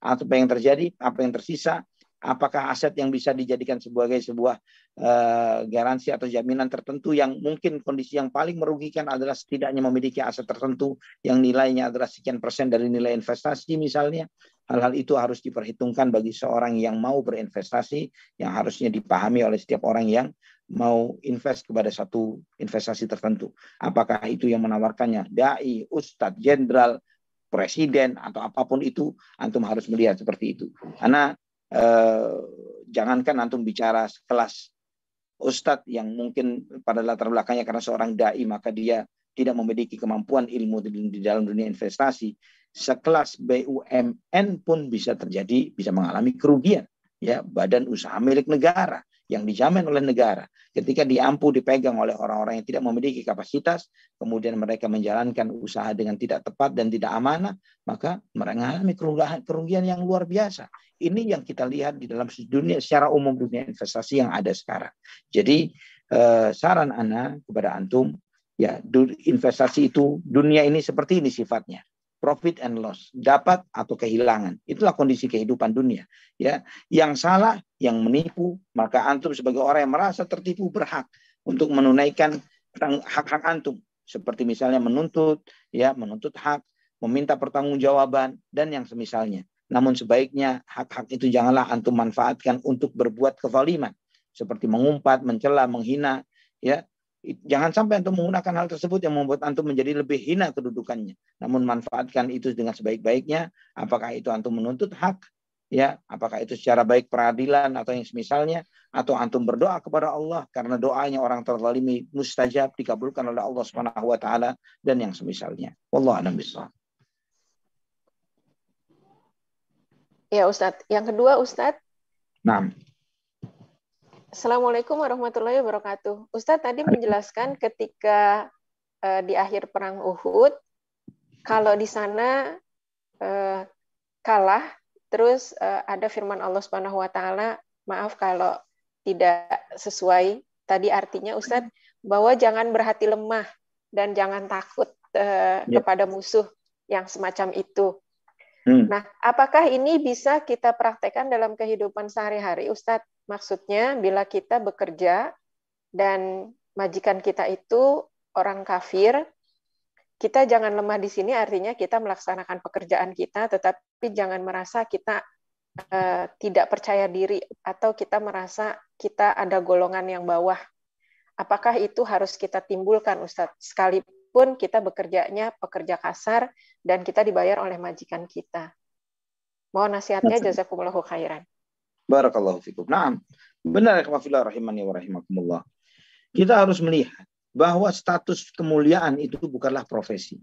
atau apa yang terjadi? Apa yang tersisa? Apakah aset yang bisa dijadikan sebagai sebuah uh, garansi atau jaminan tertentu yang mungkin kondisi yang paling merugikan adalah setidaknya memiliki aset tertentu yang nilainya adalah sekian persen dari nilai investasi misalnya? Hal-hal itu harus diperhitungkan bagi seorang yang mau berinvestasi yang harusnya dipahami oleh setiap orang yang mau invest kepada satu investasi tertentu. Apakah itu yang menawarkannya dai, ustadz, jenderal, presiden atau apa pun itu, antum harus melihat seperti itu. Karena eh, jangankan antum bicara kelas ustadz yang mungkin pada latar belakangnya karena seorang dai maka dia tidak memiliki kemampuan ilmu di dalam dunia investasi sekelas BUMN pun bisa terjadi, bisa mengalami kerugian. Ya, badan usaha milik negara yang dijamin oleh negara. Ketika diampu dipegang oleh orang-orang yang tidak memiliki kapasitas, kemudian mereka menjalankan usaha dengan tidak tepat dan tidak amanah, maka mereka mengalami kerugian, kerugian yang luar biasa. Ini yang kita lihat di dalam dunia secara umum dunia investasi yang ada sekarang. Jadi eh, saran Ana kepada antum, ya investasi itu dunia ini seperti ini sifatnya profit and loss, dapat atau kehilangan. Itulah kondisi kehidupan dunia. Ya, yang salah, yang menipu, maka antum sebagai orang yang merasa tertipu berhak untuk menunaikan hak-hak antum, seperti misalnya menuntut, ya, menuntut hak, meminta pertanggungjawaban dan yang semisalnya. Namun sebaiknya hak-hak itu janganlah antum manfaatkan untuk berbuat kezaliman, seperti mengumpat, mencela, menghina, ya, Jangan sampai antum menggunakan hal tersebut yang membuat antum menjadi lebih hina kedudukannya. Namun manfaatkan itu dengan sebaik-baiknya. Apakah itu antum menuntut hak, ya, apakah itu secara baik peradilan atau yang semisalnya, atau antum berdoa kepada Allah karena doanya orang terzalimi mustajab dikabulkan oleh Allah Subhanahu wa taala dan yang semisalnya. Wallahu a'lam bishawab. Ya Ustadz. Yang kedua Ustadz. Nah. Assalamualaikum warahmatullahi wabarakatuh. Ustadz tadi menjelaskan ketika uh, di akhir perang Uhud, kalau di sana uh, kalah, terus uh, ada firman Allah Subhanahu Wa Taala, maaf kalau tidak sesuai. Tadi artinya Ustadz bahwa jangan berhati lemah dan jangan takut uh, ya. kepada musuh yang semacam itu. Hmm. Nah, apakah ini bisa kita praktekkan dalam kehidupan sehari-hari, Ustadz? Maksudnya bila kita bekerja dan majikan kita itu orang kafir, kita jangan lemah di sini artinya kita melaksanakan pekerjaan kita tetapi jangan merasa kita uh, tidak percaya diri atau kita merasa kita ada golongan yang bawah. Apakah itu harus kita timbulkan Ustadz? Sekalipun kita bekerjanya pekerja kasar dan kita dibayar oleh majikan kita. Mohon nasihatnya jazakumullahu khairan. Barakallahu fikum. Nah, benar ya rahimani wa rahimakumullah. Kita harus melihat bahwa status kemuliaan itu bukanlah profesi.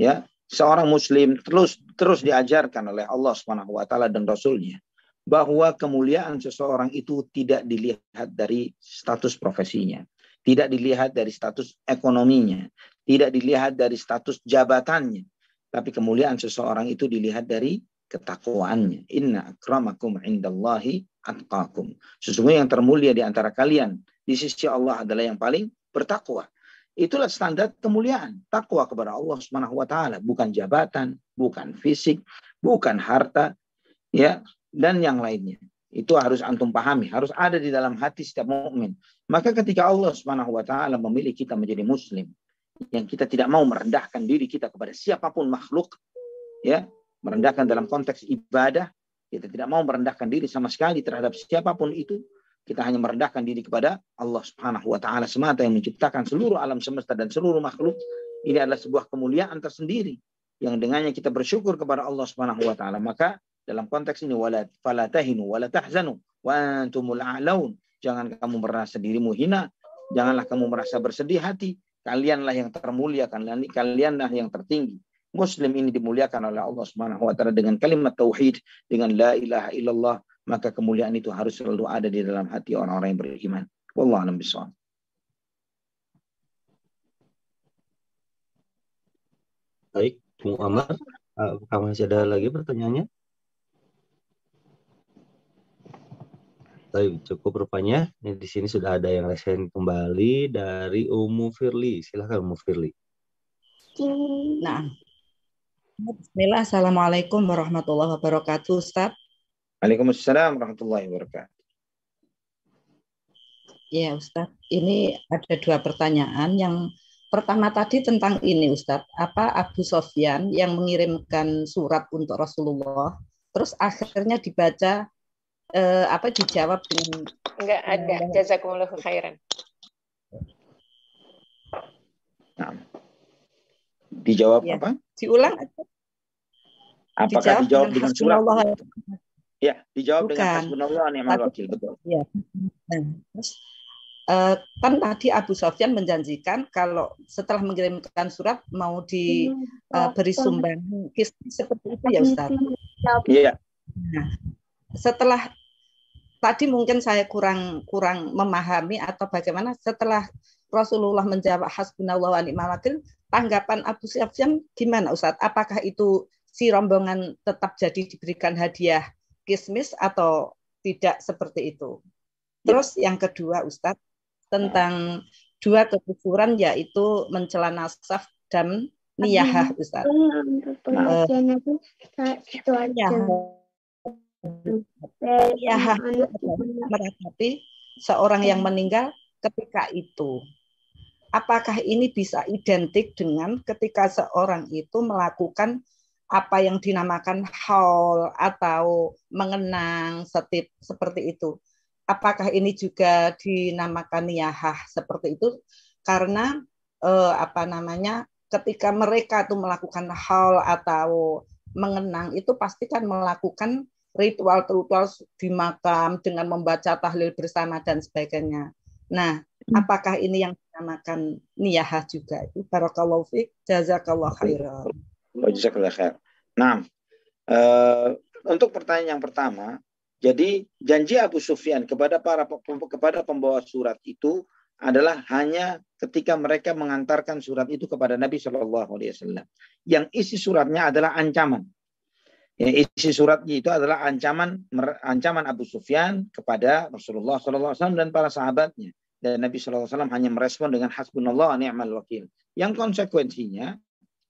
Ya, seorang muslim terus terus diajarkan oleh Allah Subhanahu wa taala dan rasulnya bahwa kemuliaan seseorang itu tidak dilihat dari status profesinya, tidak dilihat dari status ekonominya, tidak dilihat dari status jabatannya, tapi kemuliaan seseorang itu dilihat dari ketakwaannya. Inna akramakum indallahi atqakum. Sesungguhnya yang termulia di antara kalian di sisi Allah adalah yang paling bertakwa. Itulah standar kemuliaan, takwa kepada Allah Subhanahu wa taala, bukan jabatan, bukan fisik, bukan harta, ya, dan yang lainnya. Itu harus antum pahami, harus ada di dalam hati setiap mukmin. Maka ketika Allah Subhanahu wa taala memilih kita menjadi muslim, yang kita tidak mau merendahkan diri kita kepada siapa pun makhluk, ya, merendahkan dalam konteks ibadah, kita tidak mau merendahkan diri sama sekali terhadap siapa pun itu, kita hanya merendahkan diri kepada Allah Subhanahu wa taala semata yang menciptakan seluruh alam semesta dan seluruh makhluk. Ini adalah sebuah kemuliaan tersendiri yang dengannya kita bersyukur kepada Allah Subhanahu wa taala. Maka dalam konteks ini wala fala tahinu wala tahzanu wa antumul a'laun. Jangan kamu merasa dirimu hina, janganlah kamu merasa bersedih hati. Kalianlah yang termulia, kalian kalianlah yang tertinggi. Muslim ini dimuliakan oleh Allah Subhanahu wa taala dengan kalimat tauhid, dengan la ilaha illallah, maka kemuliaan itu harus selalu ada di dalam hati orang-orang yang beriman. Wallahu a'lam bishawab. Baik, Bung Amar, apakah masih ada lagi pertanyaannya? Tapi cukup rupanya. Ini di sini sudah ada yang resen kembali dari Umu Firly. Silahkan Umu Firly. Nah, Bismillah, Assalamualaikum warahmatullahi wabarakatuh, Ustaz. Waalaikumsalam warahmatullahi wabarakatuh. Ya, Ustaz. Ini ada dua pertanyaan. Yang pertama tadi tentang ini, Ustaz. Apa Abu Sofyan yang mengirimkan surat untuk Rasulullah, terus akhirnya dibaca uh, apa dijawab dengan enggak ada uh, jazakumullah khairan. Nah. Dijawab ya. apa? Diulang Apakah dijawab, dijawab dengan, dengan surat? Ya, dijawab Bukan. dengan hasbunallah ni'mal wakil, betul. Ya. Nah, terus uh, kan tadi Abu Sofyan menjanjikan kalau setelah mengirimkan surat mau diberi uh, sumbang seperti itu ya Ustaz. Iya. Nah, setelah tadi mungkin saya kurang kurang memahami atau bagaimana setelah Rasulullah menjawab hasbunallah wa ni'mal wakil, tanggapan Abu Sufyan gimana Ustaz? Apakah itu si rombongan tetap jadi diberikan hadiah kismis atau tidak seperti itu? Ya. Terus yang kedua Ustaz tentang dua kekufuran yaitu mencela nasab dan niyahah Ustaz. Uh, ya meratapi seorang yang meninggal ketika itu. Apakah ini bisa identik dengan ketika seorang itu melakukan apa yang dinamakan haul atau mengenang setip seperti itu? Apakah ini juga dinamakan niyahah seperti itu? Karena eh, apa namanya ketika mereka itu melakukan haul atau mengenang itu pasti kan melakukan ritual-ritual di makam dengan membaca tahlil bersama dan sebagainya. Nah, hmm. apakah ini yang dinamakan niyahah juga? Itu barakallahu fiik, jazakallah khairan. Jazakallah khair. Nah, uh, untuk pertanyaan yang pertama, jadi janji Abu Sufyan kepada para kepada pembawa surat itu adalah hanya ketika mereka mengantarkan surat itu kepada Nabi Shallallahu Alaihi Wasallam. Yang isi suratnya adalah ancaman. Ya, isi suratnya itu adalah ancaman ancaman Abu Sufyan kepada Rasulullah SAW dan para sahabatnya. Dan Nabi SAW hanya merespon dengan hasbunallah ni'mal wakil. Yang konsekuensinya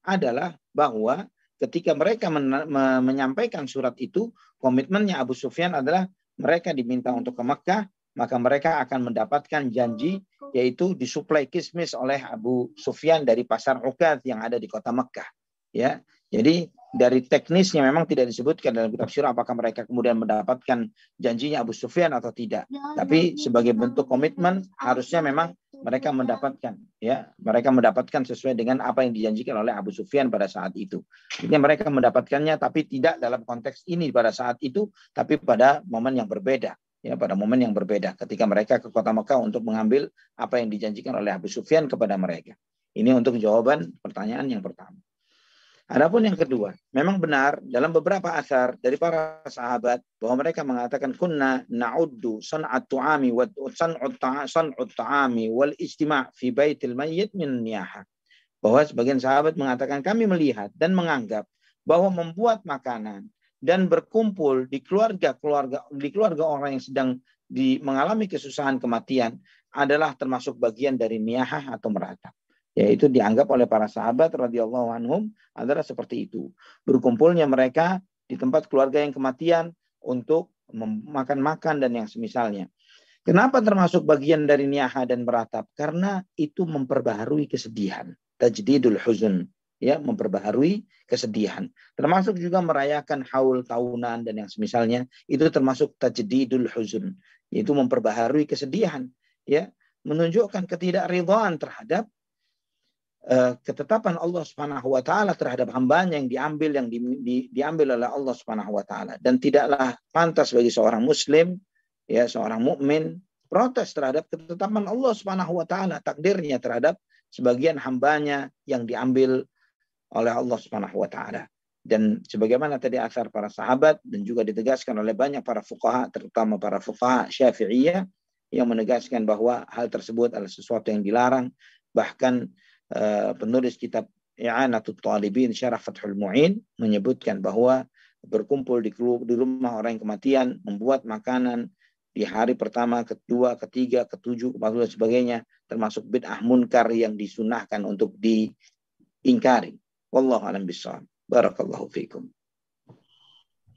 adalah bahwa ketika mereka men menyampaikan surat itu, komitmennya Abu Sufyan adalah mereka diminta untuk ke Mekah, maka mereka akan mendapatkan janji yaitu disuplai kismis oleh Abu Sufyan dari pasar Ukad yang ada di kota Mekah. Ya, jadi dari teknisnya memang tidak disebutkan dalam kitab sirah apakah mereka kemudian mendapatkan janjinya Abu Sufyan atau tidak. Ya, Tapi ya, sebagai ya. bentuk komitmen harusnya memang mereka mendapatkan ya, mereka mendapatkan sesuai dengan apa yang dijanjikan oleh Abu Sufyan pada saat itu. Jadi mereka mendapatkannya tapi tidak dalam konteks ini pada saat itu, tapi pada momen yang berbeda ya pada momen yang berbeda ketika mereka ke kota Mekah untuk mengambil apa yang dijanjikan oleh Abu Sufyan kepada mereka. Ini untuk jawaban pertanyaan yang pertama. Adapun yang kedua, memang benar dalam beberapa asar dari para sahabat bahwa mereka mengatakan kunna na'uddu san'at tu'ami wa san'ut ta'ami wal istima' fi baitil mayyit min niyaha. Bahwa sebagian sahabat mengatakan kami melihat dan menganggap bahwa membuat makanan dan berkumpul di keluarga-keluarga di keluarga orang yang sedang di, mengalami kesusahan kematian adalah termasuk bagian dari niyahah atau meratap yaitu dianggap oleh para sahabat radhiyallahu anhum adalah seperti itu. Berkumpulnya mereka di tempat keluarga yang kematian untuk makan-makan dan yang semisalnya. Kenapa termasuk bagian dari niyaha dan meratap? Karena itu memperbaharui kesedihan. Tajdidul huzun. Ya, memperbaharui kesedihan. Termasuk juga merayakan haul tahunan dan yang semisalnya. Itu termasuk tajdidul huzun. Itu memperbaharui kesedihan. Ya, menunjukkan ketidakridhaan terhadap ketetapan Allah Subhanahu wa taala terhadap hambanya yang diambil yang di, di, diambil oleh Allah Subhanahu wa taala dan tidaklah pantas bagi seorang muslim ya seorang mukmin protes terhadap ketetapan Allah Subhanahu wa taala, takdirnya terhadap sebagian hambanya yang diambil oleh Allah Subhanahu wa taala. Dan sebagaimana tadi asar para sahabat dan juga ditegaskan oleh banyak para fuqaha terutama para fuqaha Syafi'iyah yang menegaskan bahwa hal tersebut adalah sesuatu yang dilarang bahkan penulis kitab I'anatul Talibin Syarah Fathul Mu'in menyebutkan bahwa berkumpul di, di rumah orang yang kematian membuat makanan di hari pertama, kedua, ketiga, ketujuh, keempat dan sebagainya termasuk bid'ah munkar yang disunahkan untuk diingkari. Wallahu a'lam bishawab. Barakallahu fiikum.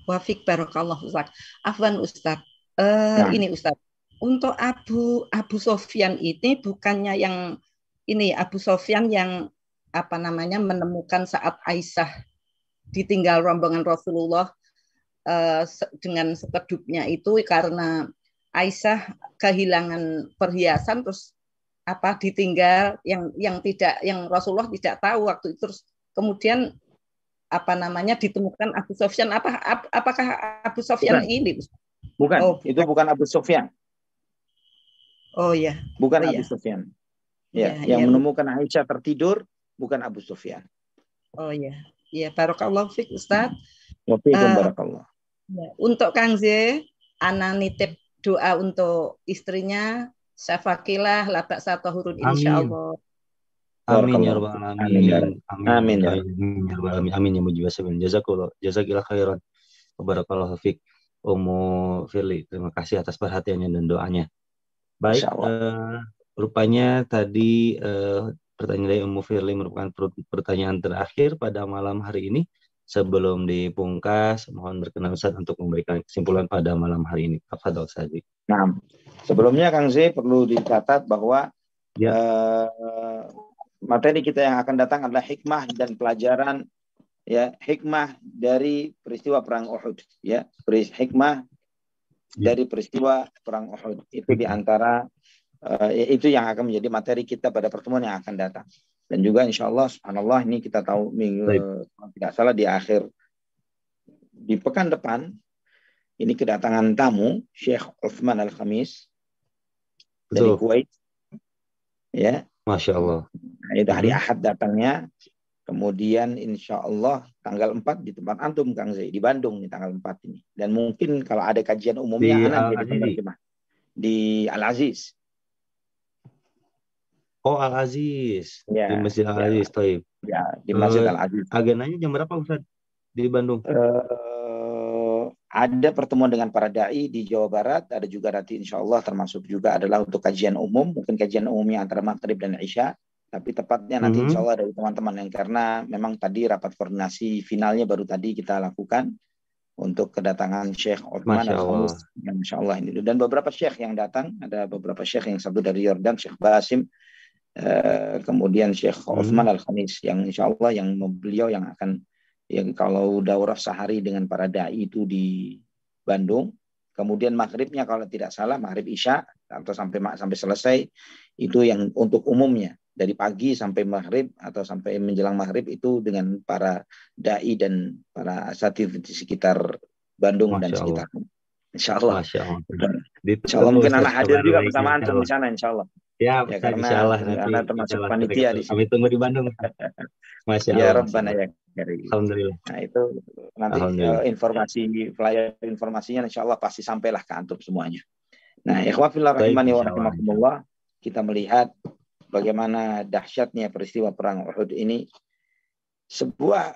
Wafik barakallah Ustaz. Afwan Ustaz. Uh, nah. ini Ustaz. Untuk Abu Abu Sofyan ini bukannya yang ini Abu Sofyan yang apa namanya menemukan saat Aisyah ditinggal rombongan Rasulullah uh, dengan sekedupnya itu karena Aisyah kehilangan perhiasan terus apa ditinggal yang yang tidak yang Rasulullah tidak tahu waktu itu. Terus kemudian apa namanya ditemukan Abu Sofyan. Apa ap, apakah Abu Sofyan bukan. ini? Bukan. Oh, itu bukan. Abu Sofyan. Oh ya bukan oh, Abu ya. Sofyan ya, ya yang ya. menemukan Aisyah tertidur bukan Abu Sofyan oh ya ya barokallah fik Ustaz uh, barakallah ya. untuk Kang Z anak nitip doa untuk istrinya syafakilah labak satu hurun insya Allah. Amin ya rabbal alamin. Amin. Ya amin ya rabbal alamin. Amin ya mujib sabil. Jazakallah jazakillah khairan. Barakallahu fiik. Umu Firly, terima kasih atas perhatiannya dan doanya. Baik, uh, rupanya tadi uh, pertanyaan dari Umu Firly merupakan pertanyaan terakhir pada malam hari ini sebelum dipungkas, mohon berkenan Ustaz untuk memberikan kesimpulan pada malam hari ini. Apa Ustaz? Nah, sebelumnya Kang Z perlu dicatat bahwa ya. uh, materi kita yang akan datang adalah hikmah dan pelajaran ya hikmah dari peristiwa perang Uhud ya hikmah ya. dari peristiwa perang Uhud itu di antara uh, itu yang akan menjadi materi kita pada pertemuan yang akan datang. Dan juga insya Allah subhanallah ini kita tahu minggu tidak salah di akhir di pekan depan ini kedatangan tamu Syekh Uthman Al Khamis dari Kuwait. Ya. Masya Allah. Nah, itu hari. Ahad datangnya. Kemudian insya Allah tanggal 4 di tempat antum Kang Zai di Bandung nih tanggal 4 ini. Dan mungkin kalau ada kajian umumnya di anak di Al Aziz Oh Al Aziz ya, di Masjid Al Aziz, ya. Taib. Ya di Masjid uh, Al Aziz. Agendanya jam berapa Ustaz di Bandung? Uh, ada pertemuan dengan para dai di Jawa Barat, ada juga nanti insya Allah termasuk juga adalah untuk kajian umum, mungkin kajian umumnya antara maghrib dan isya, tapi tepatnya nanti mm -hmm. insya Allah dari teman-teman yang karena memang tadi rapat koordinasi finalnya baru tadi kita lakukan untuk kedatangan Syekh Uthman al Insya Allah ini dan beberapa Syekh yang datang ada beberapa Syekh yang satu dari Yordan Syekh Basim Eh, kemudian Syekh Uthman hmm. Al-Khamis yang insya Allah yang beliau yang akan yang kalau daurah sehari dengan para dai itu di Bandung kemudian maghribnya kalau tidak salah maghrib isya atau sampai sampai selesai itu yang untuk umumnya dari pagi sampai maghrib atau sampai menjelang maghrib itu dengan para dai dan para asatid di sekitar Bandung Masya dan sekitar Insya Allah. Masya Allah. Insya Allah mungkin anak hadir juga bersama antum di sana Insya Allah. Ya, ya karena, insya Allah nanti karena termasuk panitia di sini. Kami tunggu di Bandung. Masya ya, Allah. Ya Rabbana ya. Alhamdulillah. Nah itu nanti uh, informasi flyer informasinya insya Allah pasti sampailah ke antum semuanya. Nah, ikhwafillah rahimani wa rahimakumullah, kita melihat bagaimana dahsyatnya peristiwa perang Uhud ini sebuah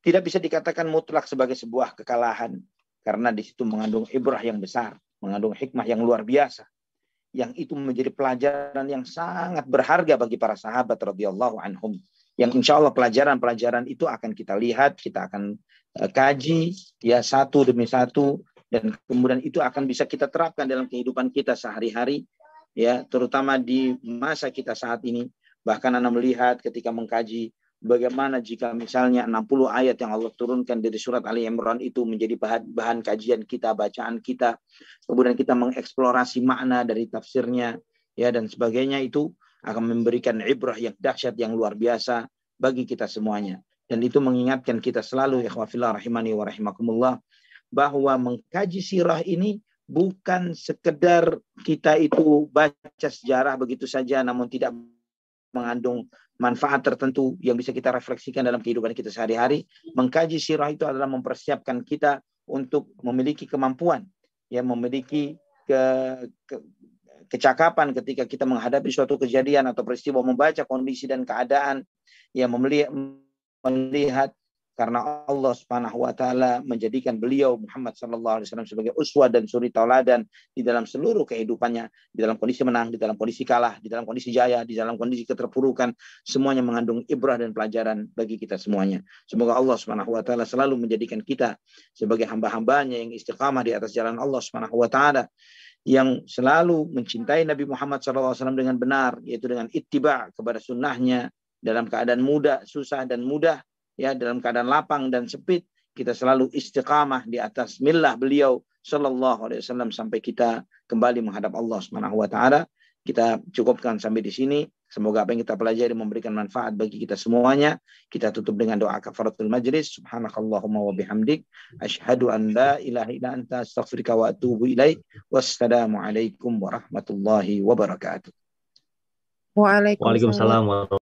tidak bisa dikatakan mutlak sebagai sebuah kekalahan karena di situ mengandung ibrah yang besar, mengandung hikmah yang luar biasa yang itu menjadi pelajaran yang sangat berharga bagi para sahabat radhiyallahu anhum. Yang insya Allah pelajaran-pelajaran itu akan kita lihat kita akan uh, kaji ya satu demi satu. Dan kemudian itu akan bisa kita terapkan dalam kehidupan kita sehari-hari ya terutama di masa kita saat ini. Bahkan Anda melihat ketika mengkaji bagaimana jika misalnya 60 ayat yang Allah turunkan dari surat Ali Imran itu menjadi bahan, bahan kajian kita, bacaan kita, kemudian kita mengeksplorasi makna dari tafsirnya ya dan sebagainya itu akan memberikan ibrah yang dahsyat yang luar biasa bagi kita semuanya. Dan itu mengingatkan kita selalu ya rahimani wa rahimakumullah bahwa mengkaji sirah ini bukan sekedar kita itu baca sejarah begitu saja namun tidak mengandung manfaat tertentu yang bisa kita refleksikan dalam kehidupan kita sehari-hari. Mengkaji sirah itu adalah mempersiapkan kita untuk memiliki kemampuan, ya memiliki ke, ke, kecakapan ketika kita menghadapi suatu kejadian atau peristiwa membaca kondisi dan keadaan yang melihat, melihat karena Allah Subhanahu wa taala menjadikan beliau Muhammad sallallahu alaihi wasallam sebagai uswah dan suri tauladan di dalam seluruh kehidupannya, di dalam kondisi menang, di dalam kondisi kalah, di dalam kondisi jaya, di dalam kondisi keterpurukan, semuanya mengandung ibrah dan pelajaran bagi kita semuanya. Semoga Allah Subhanahu wa taala selalu menjadikan kita sebagai hamba-hambanya yang istiqamah di atas jalan Allah Subhanahu wa taala yang selalu mencintai Nabi Muhammad SAW dengan benar, yaitu dengan ittiba kepada sunnahnya dalam keadaan mudah, susah dan mudah, ya dalam keadaan lapang dan sempit kita selalu istiqamah di atas millah beliau sallallahu alaihi wasallam sampai kita kembali menghadap Allah Subhanahu wa taala. Kita cukupkan sampai di sini. Semoga apa yang kita pelajari memberikan manfaat bagi kita semuanya. Kita tutup dengan doa kafaratul majlis. Subhanakallahumma wa bihamdik. Ashhadu an la ilaha illa anta astaghfiruka wa atubu ilaik. Wassalamualaikum warahmatullahi wabarakatuh. Waalaikumsalam. Waalaikumsalam